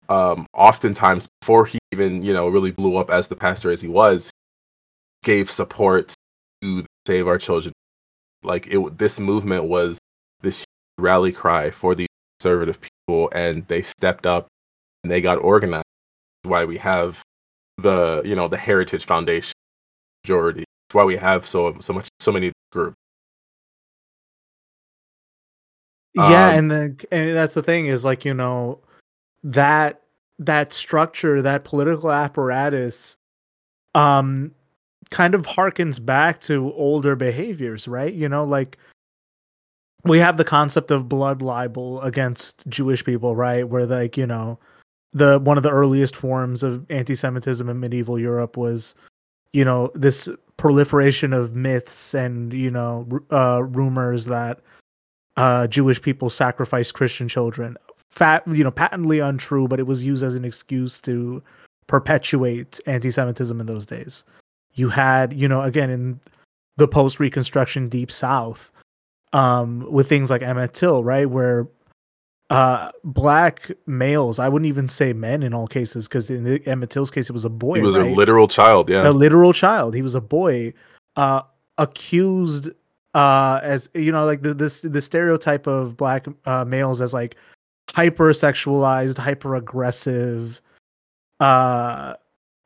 Speaker 4: um, oftentimes before he even you know really blew up as the pastor as he was, gave support to save our children. Like it, this movement was this rally cry for the conservative people, and they stepped up and they got organized. Why we have the you know the Heritage Foundation majority. That's why we have so so much so many groups.
Speaker 3: yeah
Speaker 4: Um,
Speaker 3: and the and that's the thing is like you know that that structure that political apparatus um kind of harkens back to older behaviors right you know like we have the concept of blood libel against jewish people right where like you know the one of the earliest forms of anti-semitism in medieval europe was you know this proliferation of myths and you know uh rumors that uh, Jewish people sacrificed Christian children. Fat, you know, patently untrue, but it was used as an excuse to perpetuate anti-Semitism in those days. You had, you know, again in the post-Reconstruction Deep South, um, with things like Emmett Till, right, where uh, black males, I wouldn't even say men in all cases, because in the, Emmett Till's case, it was a boy.
Speaker 4: He was
Speaker 3: right?
Speaker 4: a literal child. Yeah.
Speaker 3: a literal child. He was a boy, uh, accused uh, as you know, like the this the stereotype of black uh, males as like hypersexualized, hyper aggressive, uh,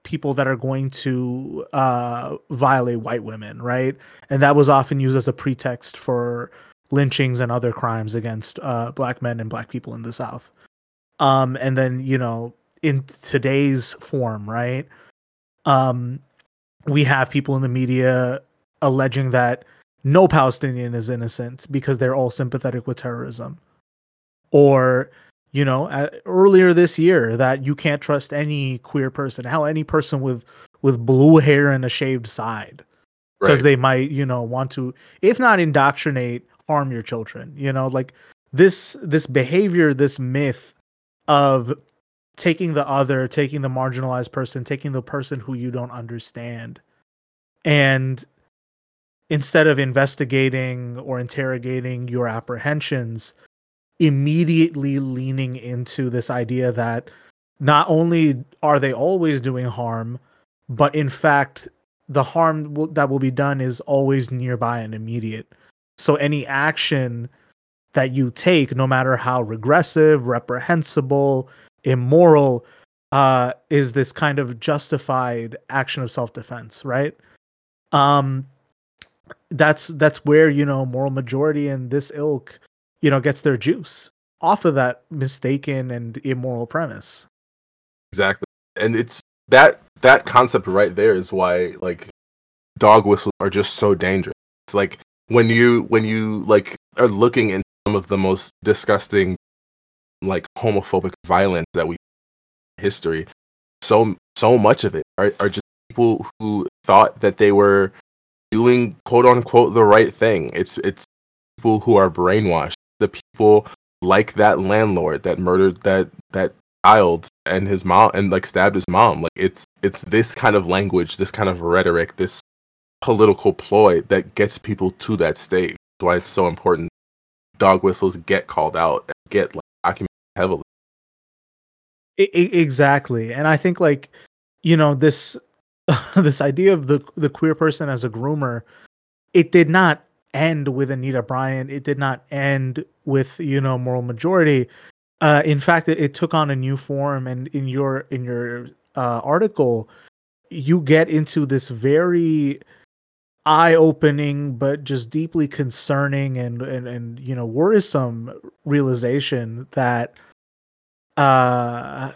Speaker 3: people that are going to uh, violate white women, right? And that was often used as a pretext for lynchings and other crimes against uh, black men and black people in the South. Um, and then you know, in today's form, right? Um, we have people in the media alleging that no Palestinian is innocent because they're all sympathetic with terrorism. Or, you know, uh, earlier this year that you can't trust any queer person, how any person with with blue hair and a shaved side because
Speaker 4: Right.
Speaker 3: they might, you know, want to if not indoctrinate, harm your children. You know, like this this behavior, this myth of taking the other, taking the marginalized person, taking the person who you don't understand and instead of investigating or interrogating your apprehensions, immediately leaning into this idea that not only are they always doing harm, but in fact, the harm that will be done is always nearby and immediate. So any action that you take, no matter how regressive, reprehensible, immoral, uh, is this kind of justified action of self-defense, right? Um, that's that's where you know moral majority and this ilk you know gets their juice off of that mistaken and immoral premise
Speaker 4: Exactly. And it's that that concept right there is why like dog whistles are just so dangerous. It's like when you when you like are looking in some of the most disgusting like homophobic violence that we history, so so much of it are, are just people who thought that they were doing quote unquote the right thing. It's it's people who are brainwashed. The people like that landlord that murdered that that child and his mom and like stabbed his mom. Like it's it's this kind of language, this kind of rhetoric, this political ploy that gets people to that stage. That's why it's so important. Dog whistles get called out and get like documented heavily.
Speaker 3: Exactly, and I think like you know this this idea of the the queer person as a groomer, it did not end with Anita Bryant. It did not end with you know moral majority. Uh, in fact, it, it took on a new form, and in your in your uh, article, you get into this very eye-opening but just deeply concerning and and and you know worrisome realization that uh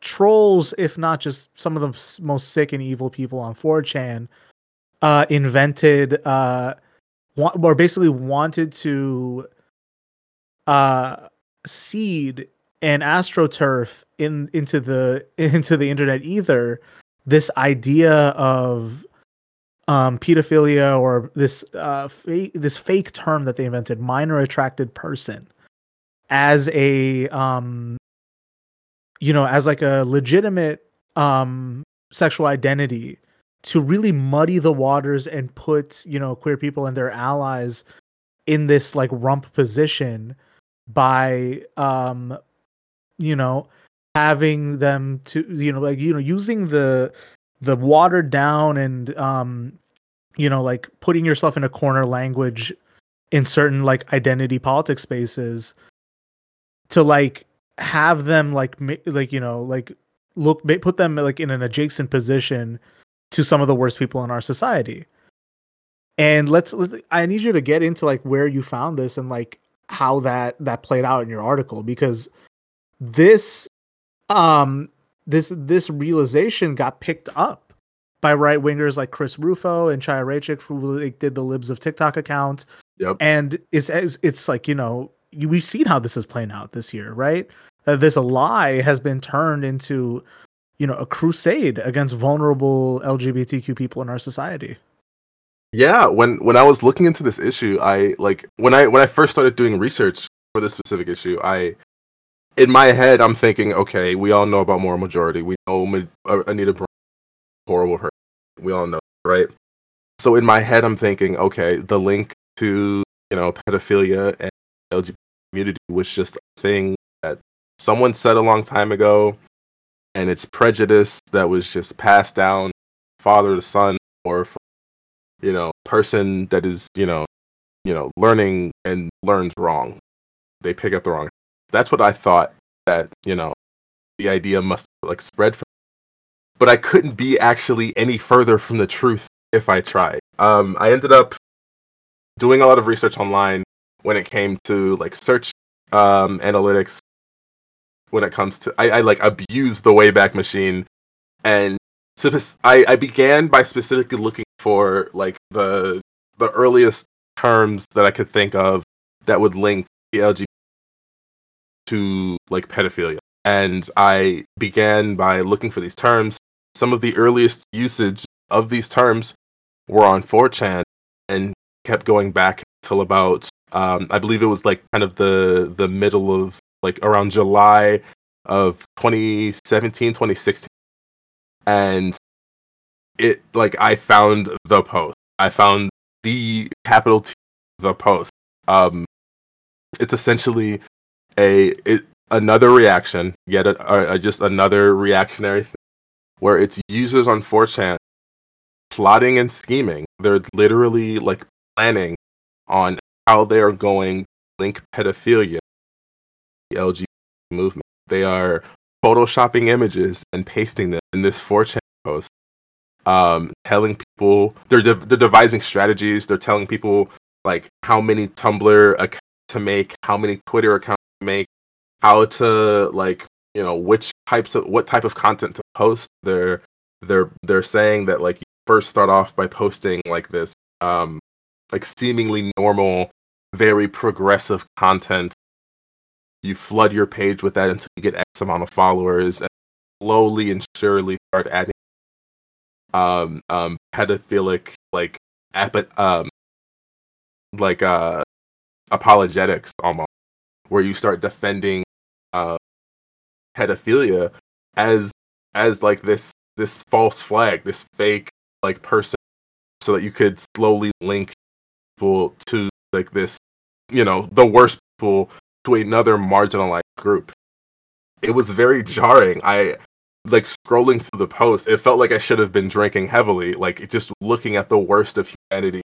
Speaker 3: trolls if not just some of the most sick and evil people on 4chan uh invented uh wa- or basically wanted to uh seed an astroturf in into the into the internet either this idea of um pedophilia or this uh fa- this fake term that they invented minor attracted person as a um you know as like a legitimate um sexual identity to really muddy the waters and put you know queer people and their allies in this like rump position by um you know having them to you know like you know using the the watered down and um you know like putting yourself in a corner language in certain like identity politics spaces to like have them like like you know like look put them like in an adjacent position to some of the worst people in our society. And let's, let's i need you to get into like where you found this and like how that that played out in your article because this um this this realization got picked up by right wingers like Chris Rufo and Chaya Raichik who like, did the libs of TikTok account.
Speaker 4: Yep.
Speaker 3: and it's it's, it's like you know you, we've seen how this is playing out this year right? Uh, this lie has been turned into you know a crusade against vulnerable lgbtq people in our society
Speaker 4: Yeah, when when I was looking into this issue, I like when I when I first started doing research for this specific issue, I in my head I'm thinking, okay, we all know about moral majority. We know Ma- uh, Anita Bryant, horrible her. We all know, right? So in my head I'm thinking, okay, the link to, you know, pedophilia and LGBT community was just a thing that someone said a long time ago and it's prejudice that was just passed down father to son or from you know person that is you know you know learning and learns wrong. They pick up the wrong that's what i thought that you know the idea must like spread from. But i couldn't be actually any further from the truth if i tried. Um i ended up doing a lot of research online when it came to like search um analytics when it comes to i, I like abuse the wayback machine and so this, I, I began by specifically looking for like the the earliest terms that I could think of that would link the LGBT to like pedophilia. And I began by looking for these terms. Some of the earliest usage of these terms were on 4chan and kept going back till about um, I believe it was like kind of the the middle of like around July of 2017 2016 and it like I found the post. I found the capital T the post. Um, it's essentially a it, another reaction, yet a, a, just another reactionary thing, where it's users on 4chan plotting and scheming. They're literally like planning on how they are going to link pedophilia, LGBT movement. They are photoshopping images and pasting them in this 4chan post um, telling people they're de- they're devising strategies. They're telling people like how many Tumblr accounts to make, how many Twitter accounts to make, how to like you know which types of what type of content to post. They're they're they're saying that like you first start off by posting like this um like seemingly normal, very progressive content. You flood your page with that until you get X amount of followers, and slowly and surely start adding um um pedophilic like app um like uh apologetics almost where you start defending uh pedophilia as as like this this false flag, this fake like person, so that you could slowly link people to like this, you know, the worst people to another marginalized group. It was very jarring. I like scrolling through the post, it felt like I should have been drinking heavily. Like just looking at the worst of humanity,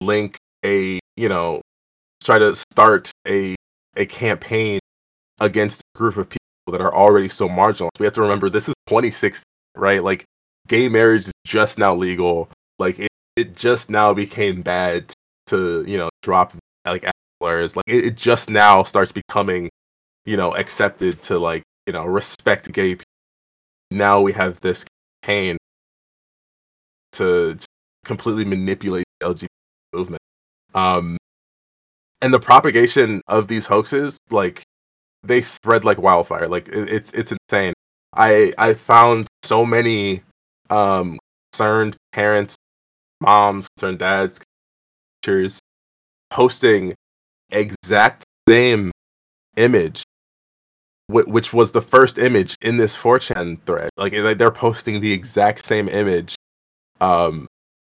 Speaker 4: link a you know, try to start a a campaign against a group of people that are already so marginalized. We have to remember this is 2016, right? Like gay marriage is just now legal. Like it, it just now became bad to you know drop like Like it, it just now starts becoming you know accepted to like you know respect gay people now we have this campaign to completely manipulate the LGBT movement. Um, and the propagation of these hoaxes, like they spread like wildfire. Like it, it's it's insane. I I found so many um, concerned parents, moms, concerned dads, teachers posting exact same image which was the first image in this 4chan thread. Like they're posting the exact same image um,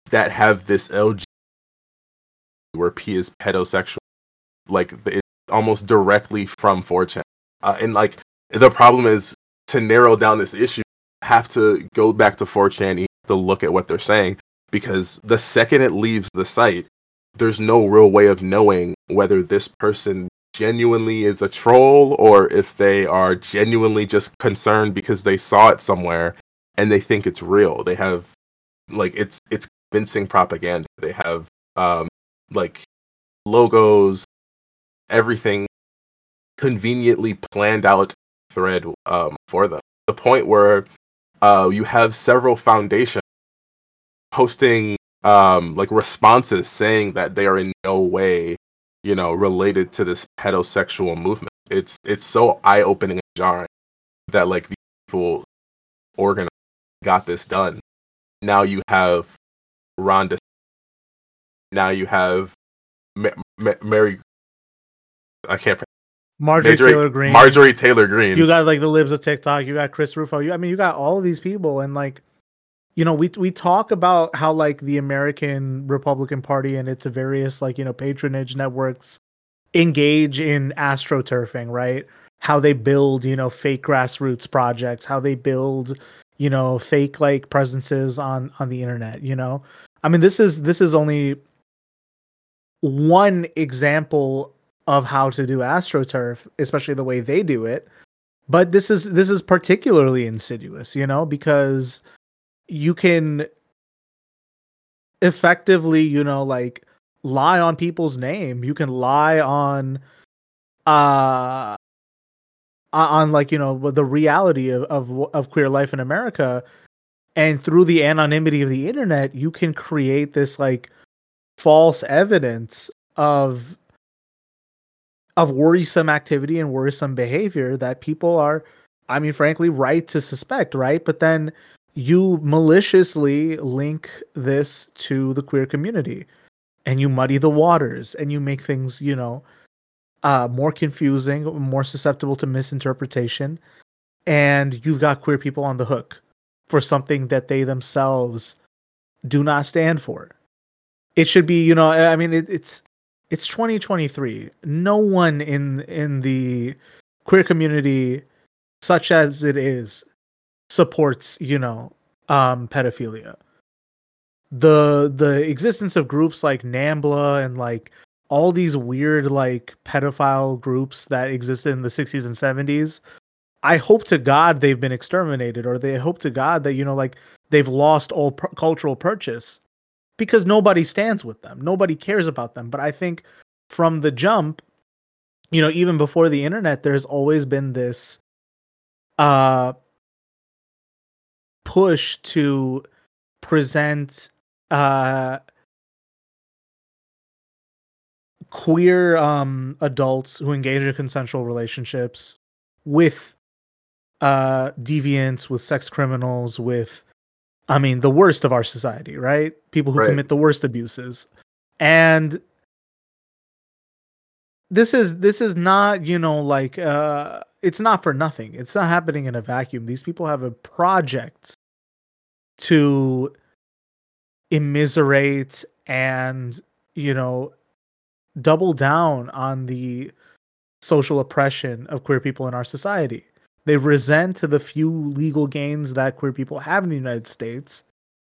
Speaker 4: that have this LG where P is pedosexual. Like it's almost directly from 4chan. Uh, and like the problem is to narrow down this issue, have to go back to 4chan to look at what they're saying because the second it leaves the site, there's no real way of knowing whether this person genuinely is a troll or if they are genuinely just concerned because they saw it somewhere and they think it's real. They have like it's it's convincing propaganda. They have um like logos, everything conveniently planned out thread um for them. The point where uh you have several foundations posting um like responses saying that they are in no way you know, related to this pedosexual movement. It's it's so eye opening and jarring that like people organized got this done. Now you have Rhonda. Now you have Ma- Ma- Mary. I can't.
Speaker 3: Marjorie, Marjorie Taylor Greene.
Speaker 4: Marjorie Taylor Greene.
Speaker 3: You got like the libs of TikTok. You got Chris Rufo. You, I mean, you got all of these people, and like you know, we we talk about how like the American Republican Party and its various like you know patronage networks engage in astroturfing, right? How they build you know fake grassroots projects, how they build you know fake like presences on on the internet. You know, I mean, this is this is only one example of how to do astroturf, especially the way they do it. But this is this is particularly insidious, you know, because you can effectively, you know, like lie on people's name. You can lie on uh on like, you know, the reality of of, of queer life in America and through the anonymity of the internet, you can create this like false evidence of of worrisome activity and worrisome behavior that people are I mean frankly right to suspect, right? But then you maliciously link this to the queer community and you muddy the waters and you make things, you know, uh, more confusing, more susceptible to misinterpretation. And you've got queer people on the hook for something that they themselves do not stand for. It should be, you know, I mean, it, it's it's 2023. No one in in the queer community, such as it is, supports you know um pedophilia. The the existence of groups like nambla and like all these weird like pedophile groups that existed in the 60s and 70s i hope to god they've been exterminated or they hope to god that you know like they've lost all pr- cultural purchase because nobody stands with them. Nobody cares about them. But i think from the jump you know even before the internet there's always been this uh push to present uh queer um adults who engage in consensual relationships with uh deviants with sex criminals with i mean the worst of our society right people who right. commit the worst abuses and this is this is not you know like uh it's not for nothing. It's not happening in a vacuum. These people have a project to immiserate and, you know, double down on the social oppression of queer people in our society. They resent the few legal gains that queer people have in the United States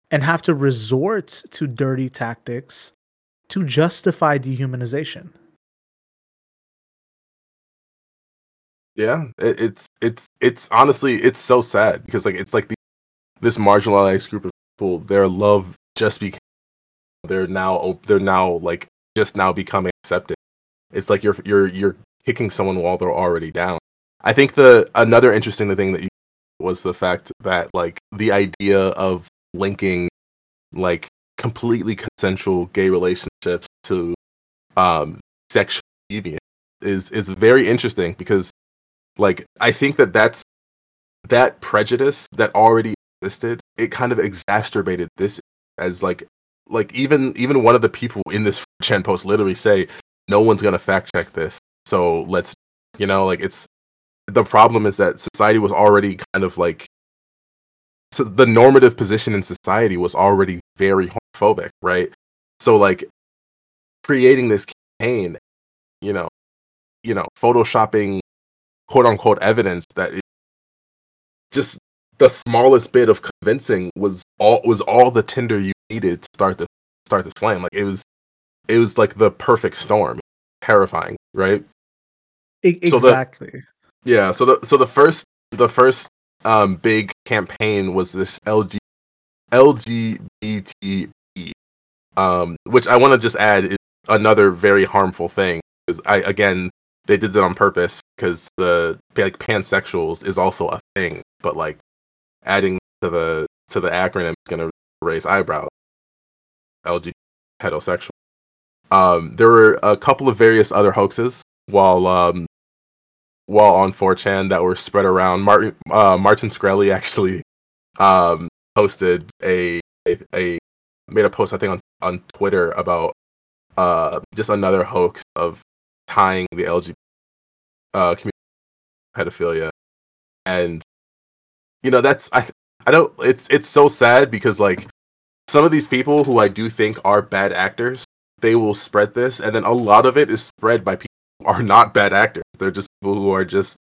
Speaker 3: and have to resort to dirty tactics to justify dehumanization.
Speaker 4: Yeah, it, it's it's it's honestly it's so sad because like it's like the, this marginalized group of people, their love just became they're now they're now like just now becoming accepted. It's like you're you're you're kicking someone while they're already down. I think the another interesting thing that you was the fact that like the idea of linking like completely consensual gay relationships to um sexual deviance is is very interesting because like I think that that's that prejudice that already existed. It kind of exacerbated this as like like even even one of the people in this chan post literally say no one's gonna fact check this, so let's you know like it's the problem is that society was already kind of like so the normative position in society was already very homophobic, right? So like creating this campaign, you know, you know, photoshopping quote unquote evidence that it, just the smallest bit of convincing was all was all the tinder you needed to start the start this flame. Like it was it was like the perfect storm. Terrifying, right?
Speaker 3: E-
Speaker 4: So the-
Speaker 3: exactly.
Speaker 4: Yeah. So the so the first the first um big campaign was this LG LGBT um which I want to just add is another very harmful thing because I again they did that on purpose because the like pansexuals is also a thing but like adding to the to the acronym is to raise eyebrows LGBT heterosexual um there were a couple of various other hoaxes while um while on 4chan that were spread around. Martin uh, Martin Skrelly actually um, posted a, a a made a post I think on on Twitter about uh, just another hoax of tying the LGBT uh, community pedophilia, and you know that's I I don't it's it's so sad because like some of these people who I do think are bad actors they will spread this. And then a lot of it is spread by people who are not bad actors. They're just people who are just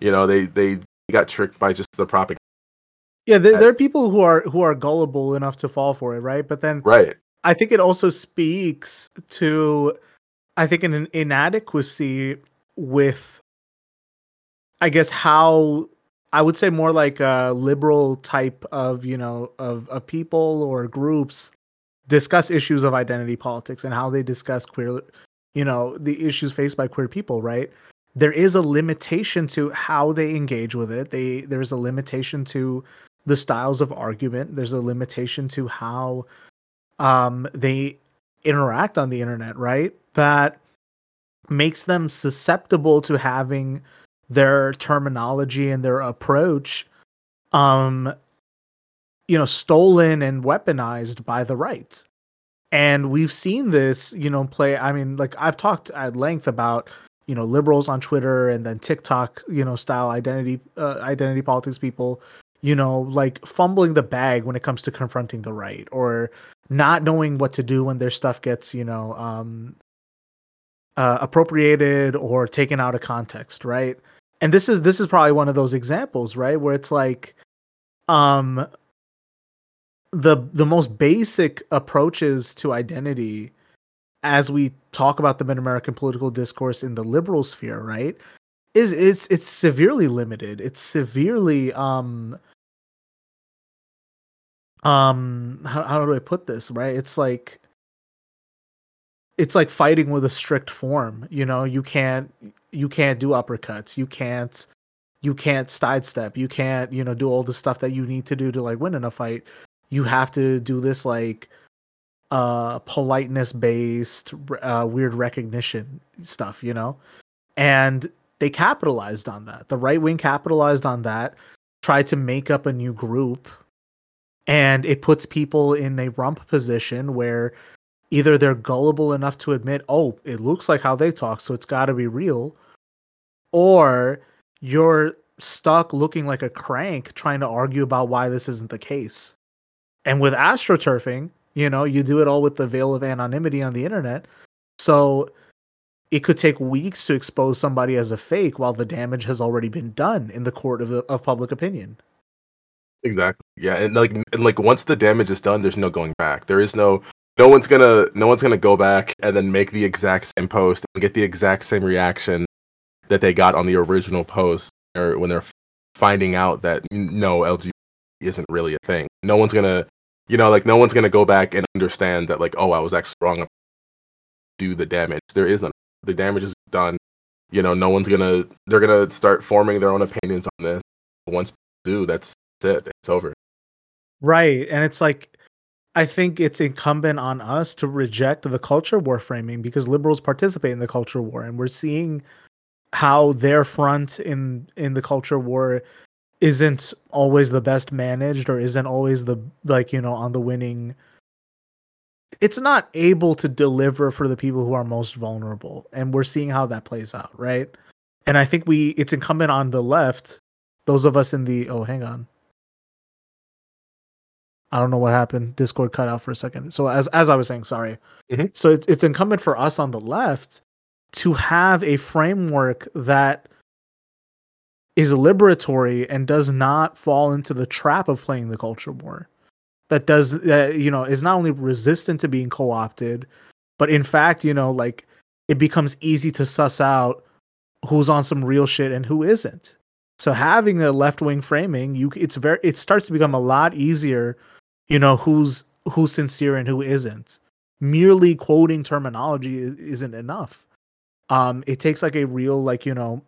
Speaker 4: you know they they got tricked by just the propaganda.
Speaker 3: Yeah, there, there are people who are who are gullible enough to fall for it, right? But then
Speaker 4: right.
Speaker 3: I think it also speaks to, I think, an inadequacy with, I guess, how I would say more like a liberal type of, you know, of, of people or groups discuss issues of identity politics and how they discuss queer, you know, the issues faced by queer people, right? There is a limitation to how they engage with it. They there's a limitation to the styles of argument. There's a limitation to how um, they interact on the internet, right? That makes them susceptible to having their terminology and their approach um you know stolen and weaponized by the right and we've seen this you know play i mean like i've talked at length about you know liberals on twitter and then tiktok you know style identity uh, identity politics people you know like fumbling the bag when it comes to confronting the right or not knowing what to do when their stuff gets you know um uh, appropriated or taken out of context right? And this is this is probably one of those examples right where it's like um the the most basic approaches to identity as we talk about the mid-american political discourse in the liberal sphere right is it's it's severely limited. It's severely um um how, how do i put this right? It's like it's like fighting with a strict form you know? You can't you can't do uppercuts. You can't you can't sidestep. You can't you know do all the stuff that you need to do to like win in a fight. You have to do this like uh politeness based uh weird recognition stuff you know? And they capitalized on that. The right wing capitalized on that tried to make up a new group and it puts people in a rump position where either they're gullible enough to admit, oh, it looks like how they talk, so it's got to be real, or you're stuck looking like a crank trying to argue about why this isn't the case. And with astroturfing, you know, you do it all with the veil of anonymity on the internet. So it could take weeks to expose somebody as a fake while the damage has already been done in the court of the, of public opinion.
Speaker 4: Exactly. Yeah, and like and like once the damage is done, there's no going back. There is no no one's gonna no one's gonna go back and then make the exact same post and get the exact same reaction that they got on the original post or when they're finding out that no LGBT isn't really a thing. No one's gonna you know like no one's gonna go back and understand that like oh I was actually wrong do the damage. There is none. The damage is done. You know, no one's gonna they're gonna start forming their own opinions on this. Once do, that's it. It's over.
Speaker 3: Right. And it's like I think it's incumbent on us to reject the culture war framing because liberals participate in the culture war and we're seeing how their front in in the culture war isn't always the best managed or isn't always the like you know on the winning it's not able to deliver for the people who are most vulnerable and we're seeing how that plays out right and i think we it's incumbent on the left those of us in the oh hang on I don't know what happened. Discord cut out for a second. So as as I was saying, sorry.
Speaker 4: Mm-hmm.
Speaker 3: So it's it's incumbent for us on the left to have a framework that is liberatory and does not fall into the trap of playing the culture war. That does that you know is not only resistant to being co-opted, but in fact, you know, like it becomes easy to suss out who's on some real shit and who isn't. So having a left-wing framing, you it's very it starts to become a lot easier you know who's who's sincere and who isn't. Merely quoting terminology isn't enough. Um it takes like a real like you know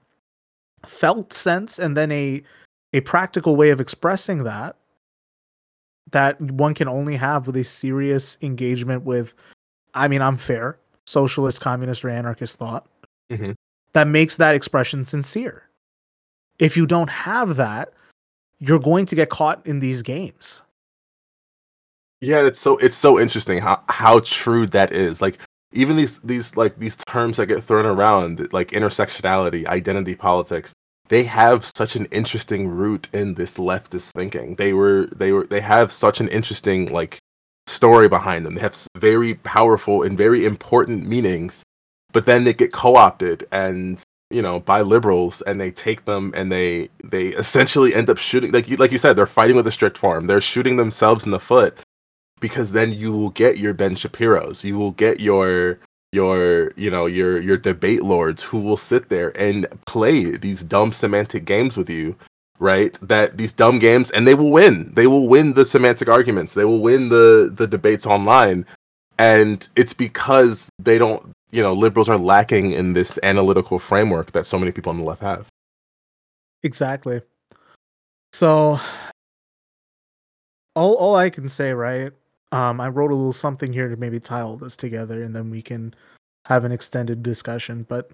Speaker 3: felt sense and then a a practical way of expressing that that one can only have with a serious engagement with i mean i'm fair socialist communist or anarchist thought.
Speaker 4: Mm-hmm.
Speaker 3: that makes that expression sincere. If you don't have that you're going to get caught in these games
Speaker 4: yeah, it's so it's so interesting how how true that is. Like even these these like these terms that get thrown around, like intersectionality, identity politics, they have such an interesting root in this leftist thinking. They were they were they have such an interesting like story behind them. They have very powerful and very important meanings, but then they get co-opted and you know by liberals and they take them and they they essentially end up shooting like you like you said they're fighting with a strict form they're shooting themselves in the foot because then you will get your Ben Shapiro's, you will get your your you know your your debate lords who will sit there and play these dumb semantic games with you right? That these dumb games and they will win. They will win the semantic arguments. They will win the the debates online. And it's because they don't you know liberals are lacking in this analytical framework that so many people on the left have.
Speaker 3: Exactly. So all all i can say right um, I wrote a little something here to maybe tie all this together, and then we can have an extended discussion. But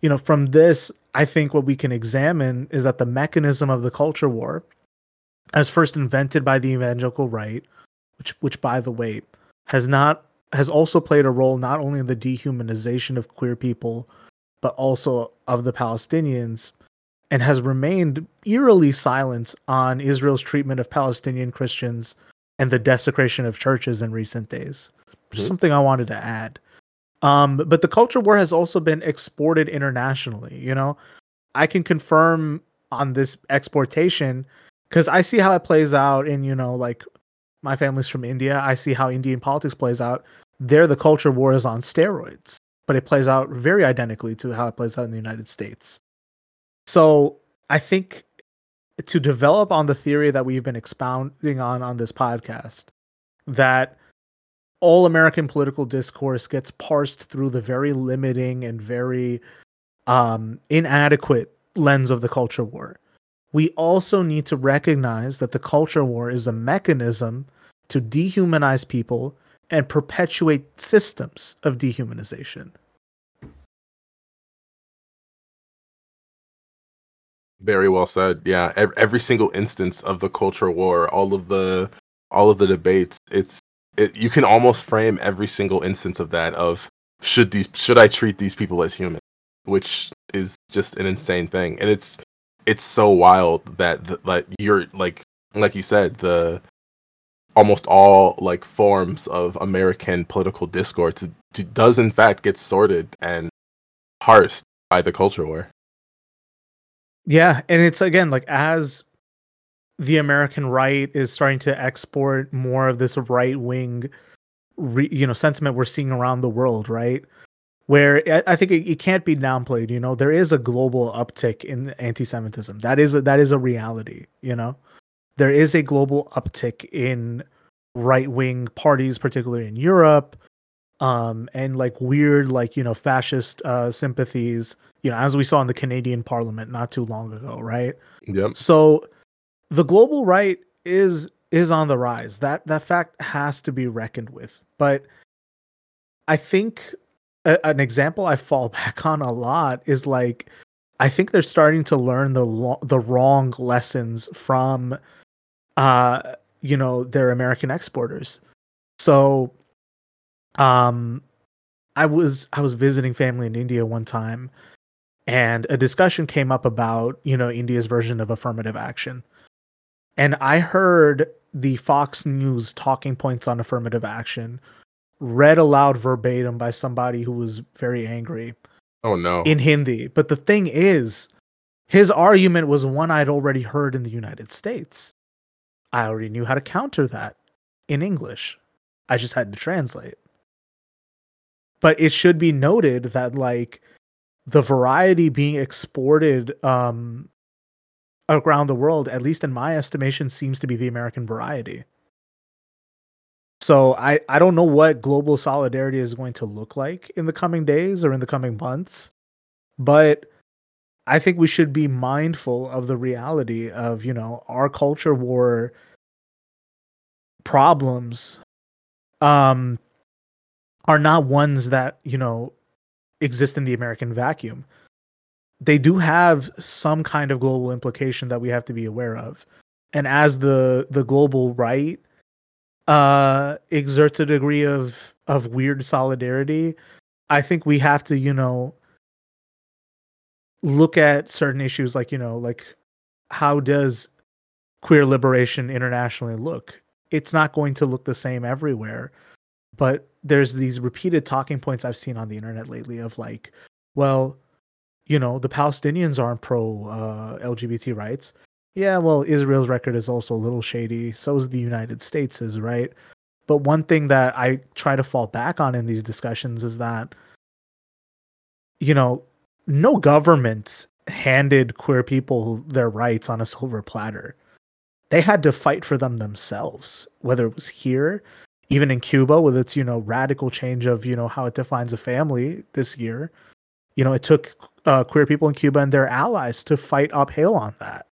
Speaker 3: you know, from this, I think what we can examine is that the mechanism of the culture war, as first invented by the evangelical right, which which by the way has not has also played a role not only in the dehumanization of queer people, but also of the Palestinians, and has remained eerily silent on Israel's treatment of Palestinian Christians and the desecration of churches in recent days. Mm-hmm. Something I wanted to add. Um, but the culture war has also been exported internationally. You know, I can confirm on this exportation because I see how it plays out in, you know, like my family's from India. I see how Indian politics plays out. There, the culture war is on steroids, but it plays out very identically to how it plays out in the United States. So I think to develop on the theory that we've been expounding on on this podcast that all American political discourse gets parsed through the very limiting and very um, inadequate lens of the culture war. We also need to recognize that the culture war is a mechanism to dehumanize people and perpetuate systems of dehumanization.
Speaker 4: Very well said. Yeah, every, single instance of the culture war, all of the all of the debates, it's it, you can almost frame every single instance of that of should these should I treat these people as human, which is just an insane thing. And it's it's so wild that the, like you're like like you said the almost all like forms of American political discourse does in fact get sorted and parsed by the culture war.
Speaker 3: Yeah, and it's again like as the American right is starting to export more of this right wing, re, you know, sentiment we're seeing around the world, right? Where I, think it, it, can't be downplayed. You know, there is a global uptick in anti-Semitism. That is a, that is a reality. You know, there is a global uptick in right wing parties, particularly in Europe, um, and like weird, like you know, fascist uh, sympathies. You know, as we saw in the Canadian Parliament not too long ago, right?
Speaker 4: Yep.
Speaker 3: So the global right is is on the rise. That that fact has to be reckoned with. But I think a, an example I fall back on a lot is like I think they're starting to learn the lo- the wrong lessons from uh you know their American exporters. So um I was I was visiting family in India one time and a discussion came up about, you know, India's version of affirmative action. And I heard the Fox News talking points on affirmative action read aloud verbatim by somebody who was very angry.
Speaker 4: Oh no.
Speaker 3: In Hindi. But the thing is, his argument was one I'd already heard in the United States. I already knew how to counter that in English. I just had to translate. But it should be noted that like the variety being exported um around the world, at least in my estimation, seems to be the American variety. So I, I don't know what global solidarity is going to look like in the coming days or in the coming months, but I think we should be mindful of the reality of, you know, our culture war problems um are not ones that, you know, exist in the American vacuum they do have some kind of global implication that we have to be aware of. And as the the global right uh exerts a degree of of weird solidarity, I think we have to, you know, look at certain issues like, you know, like how does queer liberation internationally look? It's not going to look the same everywhere. But there's these repeated talking points I've seen on the internet lately of like, well, you know, the Palestinians aren't pro uh, LGBT rights. Yeah, well, Israel's record is also a little shady. So is the United States is, right? But one thing that I try to fall back on in these discussions is that, you know, no government handed queer people their rights on a silver platter. They had to fight for them themselves, whether it was here, even in Cuba with its, you know, radical change of, you know, how it defines a family this year. You know, it took uh, queer people in Cuba and their allies to fight uphill on that.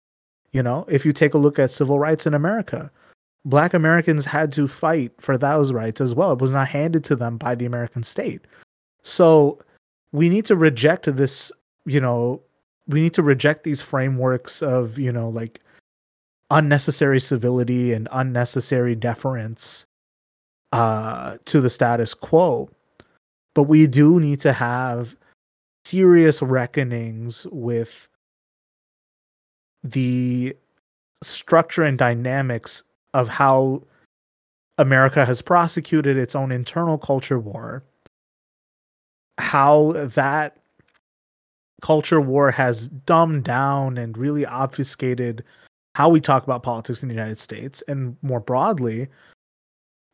Speaker 3: You know, if you take a look at civil rights in America, black Americans had to fight for those rights as well. It was not handed to them by the American state. So we need to reject this, you know, we need to reject these frameworks of, you know, like unnecessary civility and unnecessary deference uh, to the status quo. But we do need to have serious reckonings with the structure and dynamics of how America has prosecuted its own internal culture war, how that culture war has dumbed down and really obfuscated how we talk about politics in the United States. And more broadly,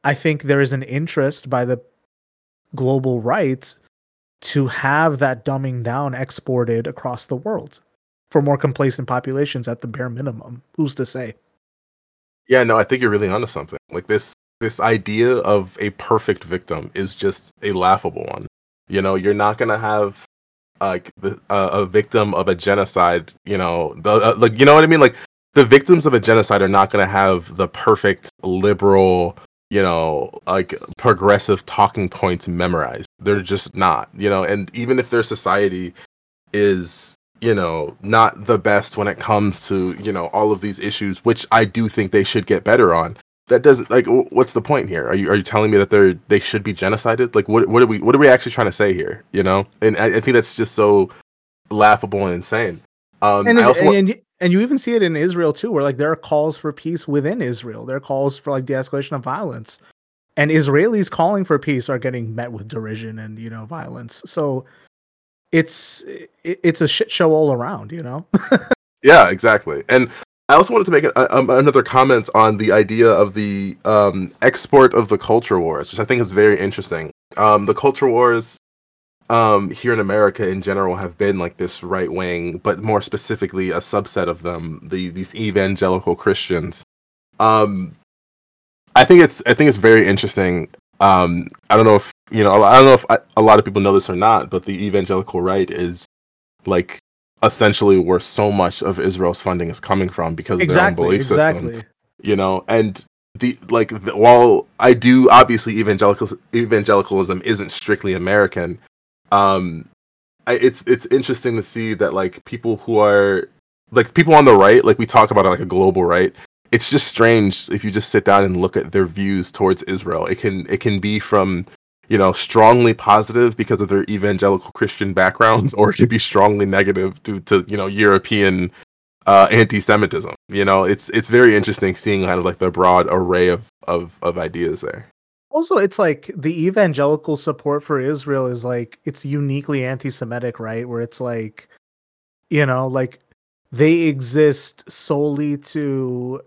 Speaker 3: I think there is an interest by the global right to have that dumbing down exported across the world for more complacent populations at the bare minimum. Who's to say?
Speaker 4: Yeah, no, I think you're really onto something. Like this this idea of a perfect victim is just a laughable one. You know, you're not gonna have like the, uh, a victim of a genocide. You know, the uh, like you know what I mean. Like the victims of a genocide are not gonna have the perfect liberal you know, like progressive talking points memorized. They're just not, you know, and even if their society is, you know, not the best when it comes to, you know, all of these issues, which I do think they should get better on. That doesn't like what's the point here? Are you are you telling me that they're they should be genocided? Like what what are we what are we actually trying to say here? You know? And I, I think that's just so laughable and insane. Um
Speaker 3: and,
Speaker 4: I also
Speaker 3: and, and you even see it in Israel too, where like there are calls for peace within Israel. There are calls for like de-escalation of violence, and Israelis calling for peace are getting met with derision and you know violence. So it's it's a shit show all around, you know.
Speaker 4: yeah, exactly. And I also wanted to make a, a, another comment on the idea of the um, export of the culture wars, which I think is very interesting. Um, the culture wars um, here in America in general have been like this right wing, but more specifically a subset of them, the these evangelical Christians. Um, I think it's I think it's very interesting. Um, I don't know if you know I don't know if I, a lot of people know this or not, but the evangelical right is like essentially where so much of Israel's funding is coming from because of exactly, their own belief exactly. system. You know, and the like the, while I do obviously evangelical evangelicalism isn't strictly American. Um, I, it's it's interesting to see that like people who are like people on the right, like we talk about it like a global right. It's just strange if you just sit down and look at their views towards Israel. It can it can be from you know, strongly positive because of their evangelical Christian backgrounds, or it can be strongly negative due to you know European uh, anti-Semitism. You know, it's it's very interesting seeing kind of like the broad array of of of ideas there.
Speaker 3: Also, it's like the evangelical support for Israel is like it's uniquely anti-Semitic, right? Where it's like, you know, like they exist solely to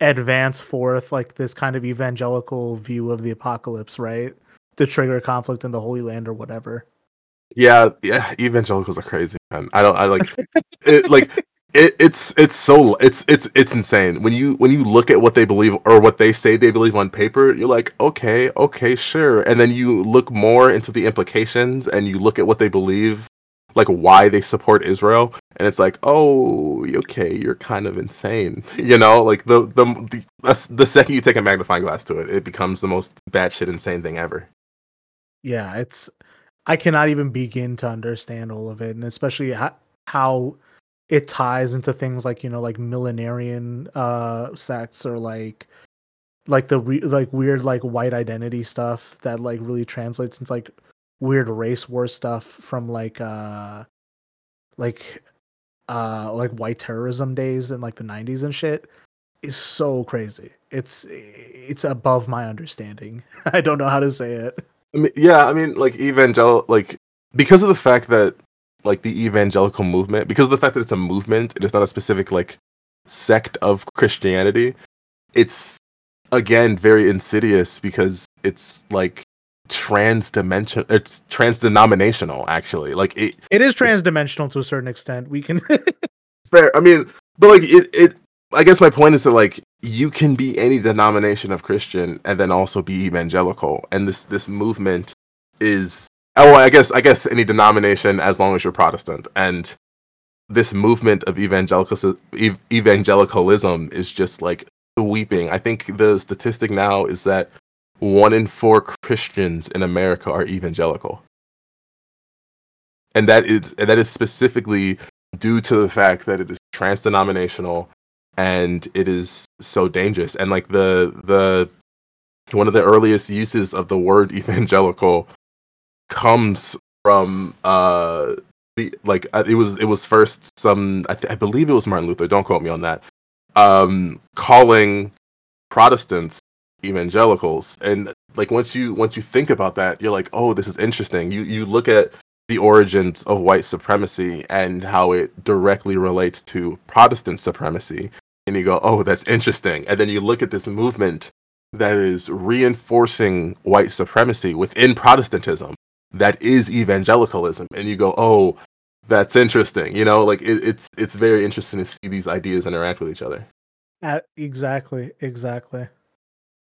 Speaker 3: advance forth like this kind of evangelical view of the apocalypse, right? to trigger conflict in the Holy Land or whatever.
Speaker 4: Yeah, yeah, evangelicals are crazy, man. I don't I like it like it, it's it's so it's it's it's insane. When you when you look at what they believe or what they say they believe on paper you're like okay okay sure. And then you look more into the implications and you look at what they believe like why they support Israel and it's like oh okay you're kind of insane. You know like the the the, the second you take a magnifying glass to it it becomes the most batshit insane thing ever.
Speaker 3: Yeah, it's I cannot even begin to understand all of it, and especially how, how it ties into things like you know like millenarian uh sects or like like the re- like weird like white identity stuff that like really translates into like weird race war stuff from like uh like uh like white terrorism days in like the 90s and shit is so crazy. It's it's above my understanding. I don't know how to say it.
Speaker 4: I mean, yeah, I mean, like evangelical, like because of the fact that like the evangelical movement, because of the fact that it's a movement, it is not a specific like sect of Christianity. It's again very insidious because it's like trans-dimension it's trans-denominational actually like it
Speaker 3: it is trans-dimensional to a certain extent we can
Speaker 4: fair i mean but like it, it I guess my point is that like you can be any denomination of Christian and then also be evangelical, and this this movement is oh I guess I guess any denomination as long as you're Protestant, and this movement of evangelical evangelicalism is just like weeping. I think the statistic now is that one in four Christians in America are evangelical, and that is and that is specifically due to the fact that it is trans denominational and it is so dangerous. And like the the one of the earliest uses of the word evangelical comes from uh the like uh, it was it was first some I, th- I believe it was Martin Luther don't quote me on that um calling Protestants evangelicals. And like once you once you think about that you're like oh this is interesting. You you look at the origins of white supremacy and how it directly relates to Protestant supremacy. And you go, oh, that's interesting. And then you look at this movement that is reinforcing white supremacy within Protestantism, that is evangelicalism, and you go, oh, that's interesting. You know, like it, it's it's very interesting to see these ideas interact with each other.
Speaker 3: Uh, exactly, exactly.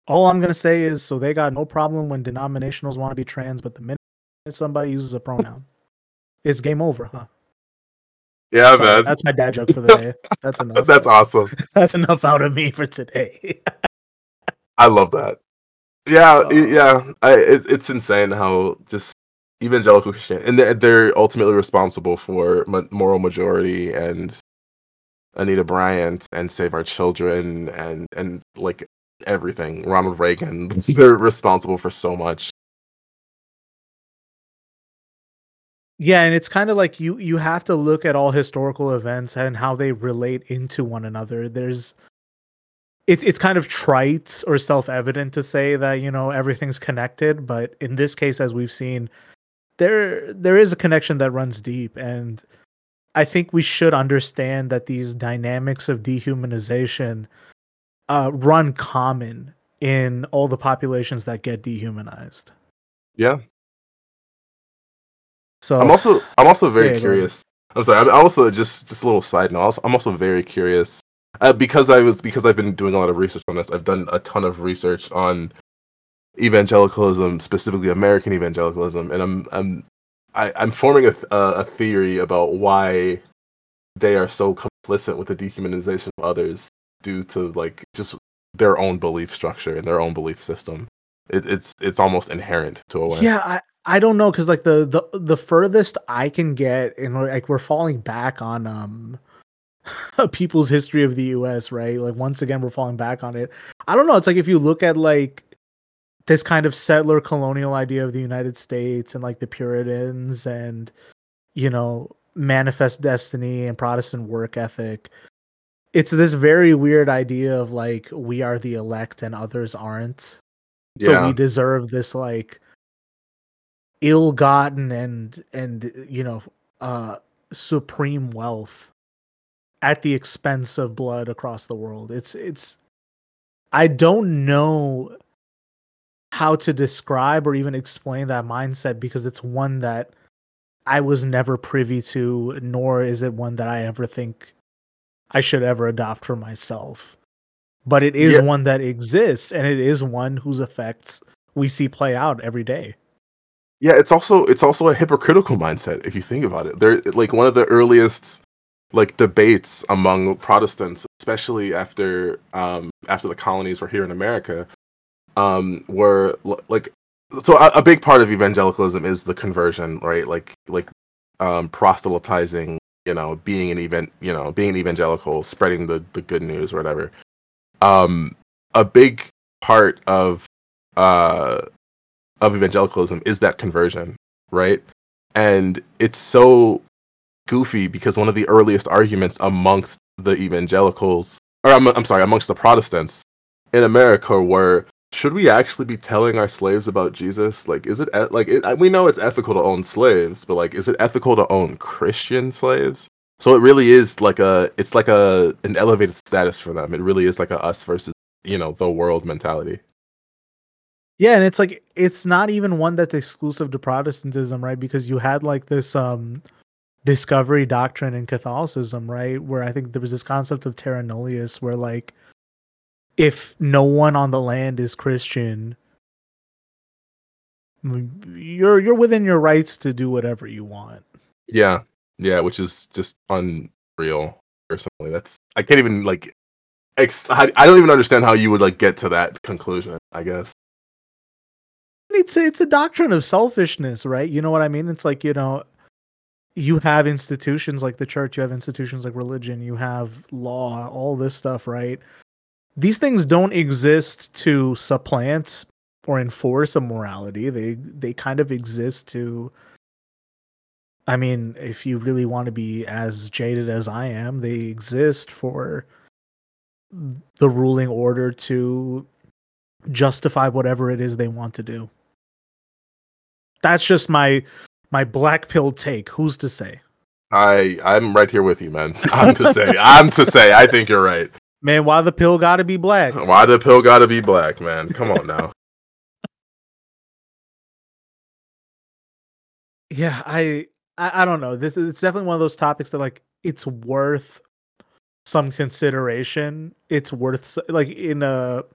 Speaker 3: All I'm gonna say is, so they got no problem when denominationals want to be trans, but the minute somebody uses a pronoun, it's game over, huh?
Speaker 4: Yeah, so man.
Speaker 3: That's my dad joke for the day. That's enough.
Speaker 4: that's awesome.
Speaker 3: That's enough out of me for today.
Speaker 4: I love that. Yeah, oh. yeah. I, it, it's insane how just evangelical Christian and they're, ultimately responsible for moral majority and Anita Bryant and Save Our Children and and like everything. Ronald Reagan. they're responsible for so much.
Speaker 3: Yeah, and it's kind of like you you have to look at all historical events and how they relate into one another. There's it's it's kind of trite or self-evident to say that, you know, everything's connected, but in this case as we've seen, there there is a connection that runs deep and I think we should understand that these dynamics of dehumanization uh, run common in all the populations that get dehumanized.
Speaker 4: Yeah.
Speaker 3: So
Speaker 4: I'm also I'm also very
Speaker 3: Yeah,
Speaker 4: curious. I'm sorry. I'm also just just a little side note. I'm also very curious uh, because I was because I've been doing a lot of research on this. I've done a ton of research on evangelicalism, specifically American evangelicalism, and I'm I'm I, I'm forming a th- a a theory about why they are so complicit with the dehumanization of others due to like just their own belief structure and their own belief system. It, it's it's almost inherent to a way.
Speaker 3: Yeah, I, I don't know because like the, the the furthest I can get, and like we're falling back on um a people's history of the U.S. Right, like once again we're falling back on it. I don't know. It's like if you look at like this kind of settler colonial idea of the United States and like the Puritans and you know manifest destiny and Protestant work ethic. It's this very weird idea of like we are the elect and others aren't. So
Speaker 4: Yeah.
Speaker 3: we deserve this like ill-gotten and and you know uh supreme wealth at the expense of blood across the world. It's it's I don't know how to describe or even explain that mindset because it's one that I was never privy to nor is it one that I ever think I should ever adopt for myself. But it is
Speaker 4: Yeah.
Speaker 3: one that exists and it is one whose effects we see play out every day.
Speaker 4: Yeah, it's also it's also a hypocritical mindset if you think about it. They're like one of the earliest like debates among Protestants, especially after um after the colonies were here in America, um were like so a, a big part of evangelicalism is the conversion, right? Like like um proselytizing, you know, being an event, you know, being an evangelical, spreading the the good news or whatever. Um a big part of uh of evangelicalism is that conversion, right? And it's so goofy because one of the earliest arguments amongst the evangelicals, or I'm, I'm sorry, amongst the Protestants in America were should we actually be telling our slaves about Jesus? Like, is it like it, we know it's ethical to own slaves, but like, is it ethical to own Christian slaves? So it really is like a, it's like a an elevated status for them. It really is like a us versus you know the world mentality.
Speaker 3: Yeah, and it's like it's not even one that's exclusive to Protestantism, right? Because you had like this um discovery doctrine in Catholicism, right? Where I think there was this concept of terra nullius where like if no one on the land is Christian, you're you're within your rights to do whatever you want.
Speaker 4: Yeah, yeah, which is just unreal. Personally, that's I can't even like. Ex- I, I don't even understand how you would like get to that conclusion. I guess.
Speaker 3: it's a, it's a doctrine of selfishness, right? You know what I mean? It's like you know, you have institutions like the church, you have institutions like religion, you have law, all this stuff, right? These things don't exist to supplant or enforce a morality. They they kind of exist to. I mean, if you really want to be as jaded as I am, they exist for the ruling order to justify whatever it is they want to do. That's just my my black pill take. Who's to say?
Speaker 4: I I'm right here with you, man. I'm to say. I'm to say. I think you're right.
Speaker 3: Man, why the pill got to be black?
Speaker 4: Why the pill got to be black, man? Come on now.
Speaker 3: Yeah, I, I I don't know. This is it's definitely one of those topics that like it's worth some consideration. It's worth like in a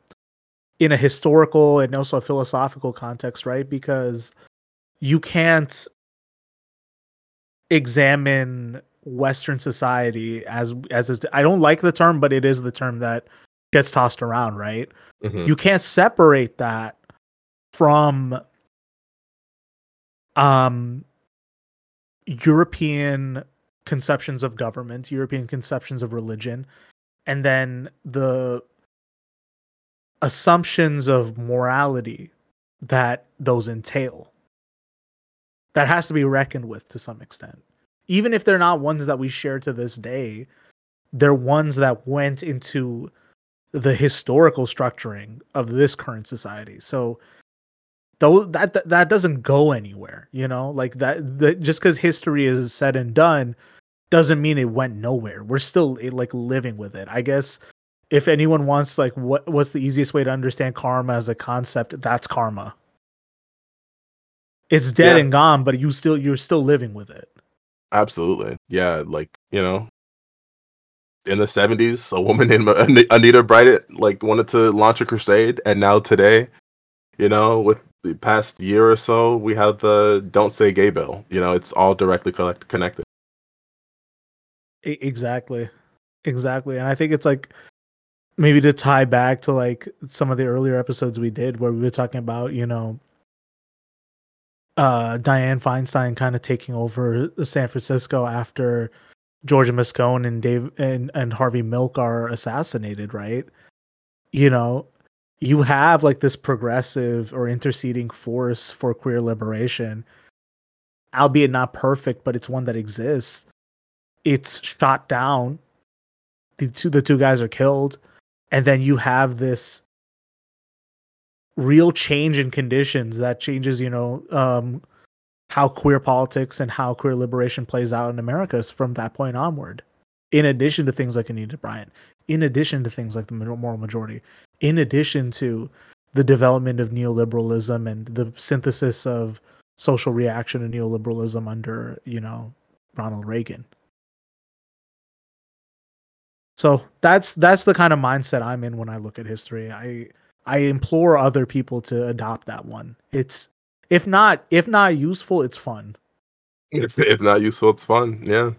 Speaker 3: in a historical and also a philosophical context, right? Because you can't examine Western society as as is, I don't like the term, but it is the term that gets tossed around, right?
Speaker 4: Mhm.
Speaker 3: you can't separate that from um European conceptions of government, European conceptions of religion, and then the assumptions of morality that those entail. that has to be reckoned with to some extent. Even if they're not ones that we share to this day, they're ones that went into the historical structuring of this current society. So though that, that that doesn't go anywhere, you know? Like that, that just cuz history is said and done doesn't mean it went nowhere. We're still eh, like living with it. I guess if anyone wants like what what's the easiest way to understand karma as a concept, that's karma. It's dead
Speaker 4: Yeah.
Speaker 3: and gone, but you still you're still living with it.
Speaker 4: Absolutely. Yeah, like, you know, in the 70s, a woman named Anita Bryant like wanted to launch a crusade and now today, you know, with the past year or so, we have the don't say gay bill. You know, it's all directly collect- connected.
Speaker 3: Exactly exactly and i think it's like maybe to tie back to like some of the earlier episodes we did where we were talking about you know uh diane feinstein kind of taking over san francisco after georgia moscone and dave and, and harvey milk are assassinated right? You know you have like this progressive or interceding force for queer liberation albeit not perfect but it's one that exists. It's shot down. The two the two guys are killed, and then you have this real change in conditions that changes, you know, um, how queer politics and how queer liberation plays out in America from that point onward. In addition to things like Anita Bryant, in addition to things like the moral majority, in addition to the development of neoliberalism and the synthesis of social reaction and neoliberalism under, you know, Ronald Reagan. So that's that's the kind of mindset I'm in when I look at history. I I implore other people to adopt that one. It's if not if not useful, it's fun.
Speaker 4: If, if not useful, it's fun. Yeah.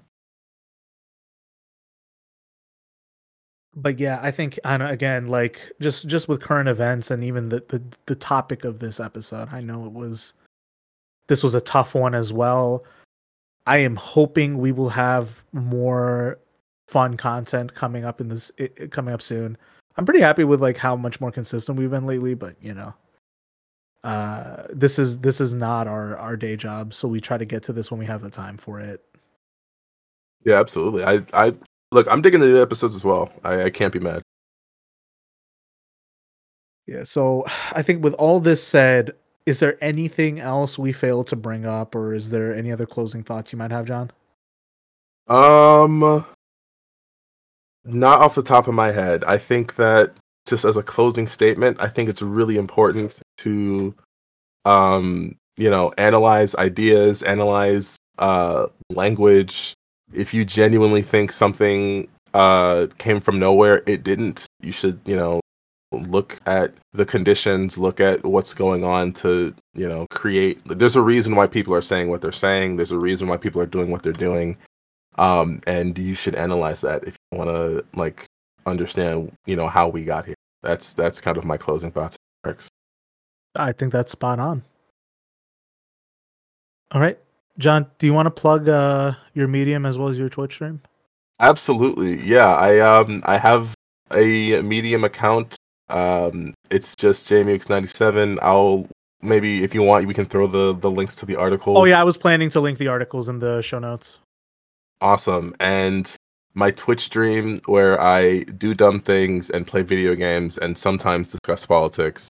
Speaker 3: But yeah, I think I know again like just just with current events and even the the the topic of this episode. I know it was this was a tough one as well. I am hoping we will have more fun content coming up in this i- i- coming up soon. I'm pretty happy with like how much more consistent we've been lately, but you know, uh, this is this is not our our day job, so we try to get to this when we have the time for it.
Speaker 4: Yeah, absolutely. I, I look, I'm digging the episodes as well. I, I can't be mad.
Speaker 3: Yeah, so I think with all this said, is there anything else we failed to bring up, or is there any other closing thoughts you might have, Jon?
Speaker 4: Um, not off the top of my head. I think that just as a closing statement, I think it's really important to, um, you know, analyze ideas, analyze uh language. If you genuinely think something uh came from nowhere, it didn't. You should, you know, look at the conditions, look at what's going on to, you know, create. There's a reason why people are saying what they're saying. There's a reason why people are doing what they're doing um and you should analyze that if you want to like understand you know how we got here that's that's kind of my closing thoughts.
Speaker 3: I think that's spot on. All right, Jon, do you want to plug uh, your Medium as well as your Twitch stream?
Speaker 4: absolutely yeah i um i have a medium account um it's just jmx97 i'll maybe if you want we can throw the the links to the articles
Speaker 3: Oh yeah, I was planning to link the articles in the show notes.
Speaker 4: Awesome. And my twitch stream where i do dumb things and play video games and sometimes discuss politics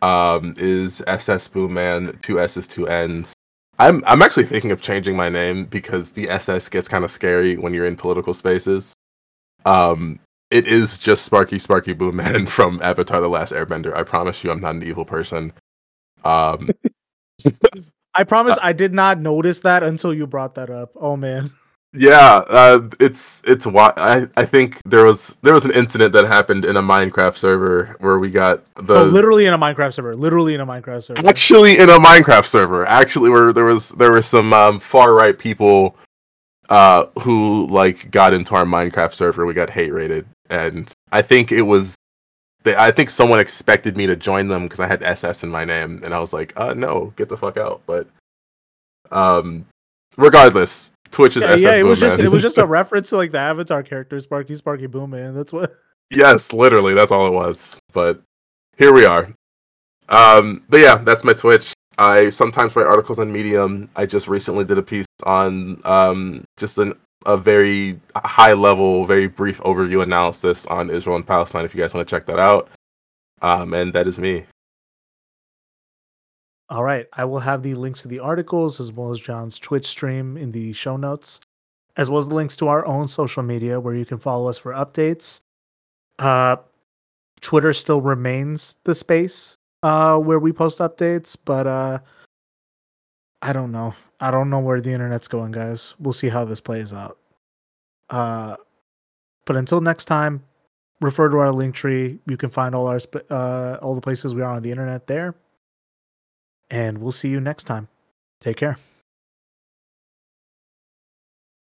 Speaker 4: um is ss Boom Man, two s's two n's. I'm i'm actually thinking of changing my name because the ss gets kind of scary when you're in political spaces. Um it is just sparky sparky Boom Man from avatar the last airbender. I promise you i'm not an evil person. Um
Speaker 3: I promise I did not notice that until you brought that up. Oh man.
Speaker 4: Yeah, uh, it's it's why I I think there was there was an incident that happened in a Minecraft server where we got the
Speaker 3: oh, literally in a Minecraft server. Literally in a Minecraft server.
Speaker 4: actually in a Minecraft server actually where there was there were some um, far right people uh who like got into our Minecraft server. We got hate rated, and I think it was. They, I think someone expected me to join them because I had SS in my name, and I was like, "Uh, no, get the fuck out." But, um, regardless, Twitch is
Speaker 3: yeah,
Speaker 4: SS
Speaker 3: yeah, it was just
Speaker 4: Boomman.
Speaker 3: it was just a reference to like the Avatar character, Sparky Sparky Boom Man. That's what
Speaker 4: Yes, literally, that's all it was. But here we are. Um, but yeah, that's my Twitch. I sometimes write articles on Medium. I just recently did a piece on um, just an, a very high level, very brief overview analysis on Israel and Palestine. If you guys want to check that out, um, and that is me.
Speaker 3: All right. I will have the links to the articles as well as Jon's Twitch stream in the show notes, as well as the links to our own social media where you can follow us for updates. Uh, Twitter still remains the space uh, where we post updates, but uh, I don't know. I don't know where the internet's going, guys. We'll see how this plays out. Uh, but until next time, refer to our link tree. You can find all our uh, all the places we are on the internet there. And we'll see you next time. Take care.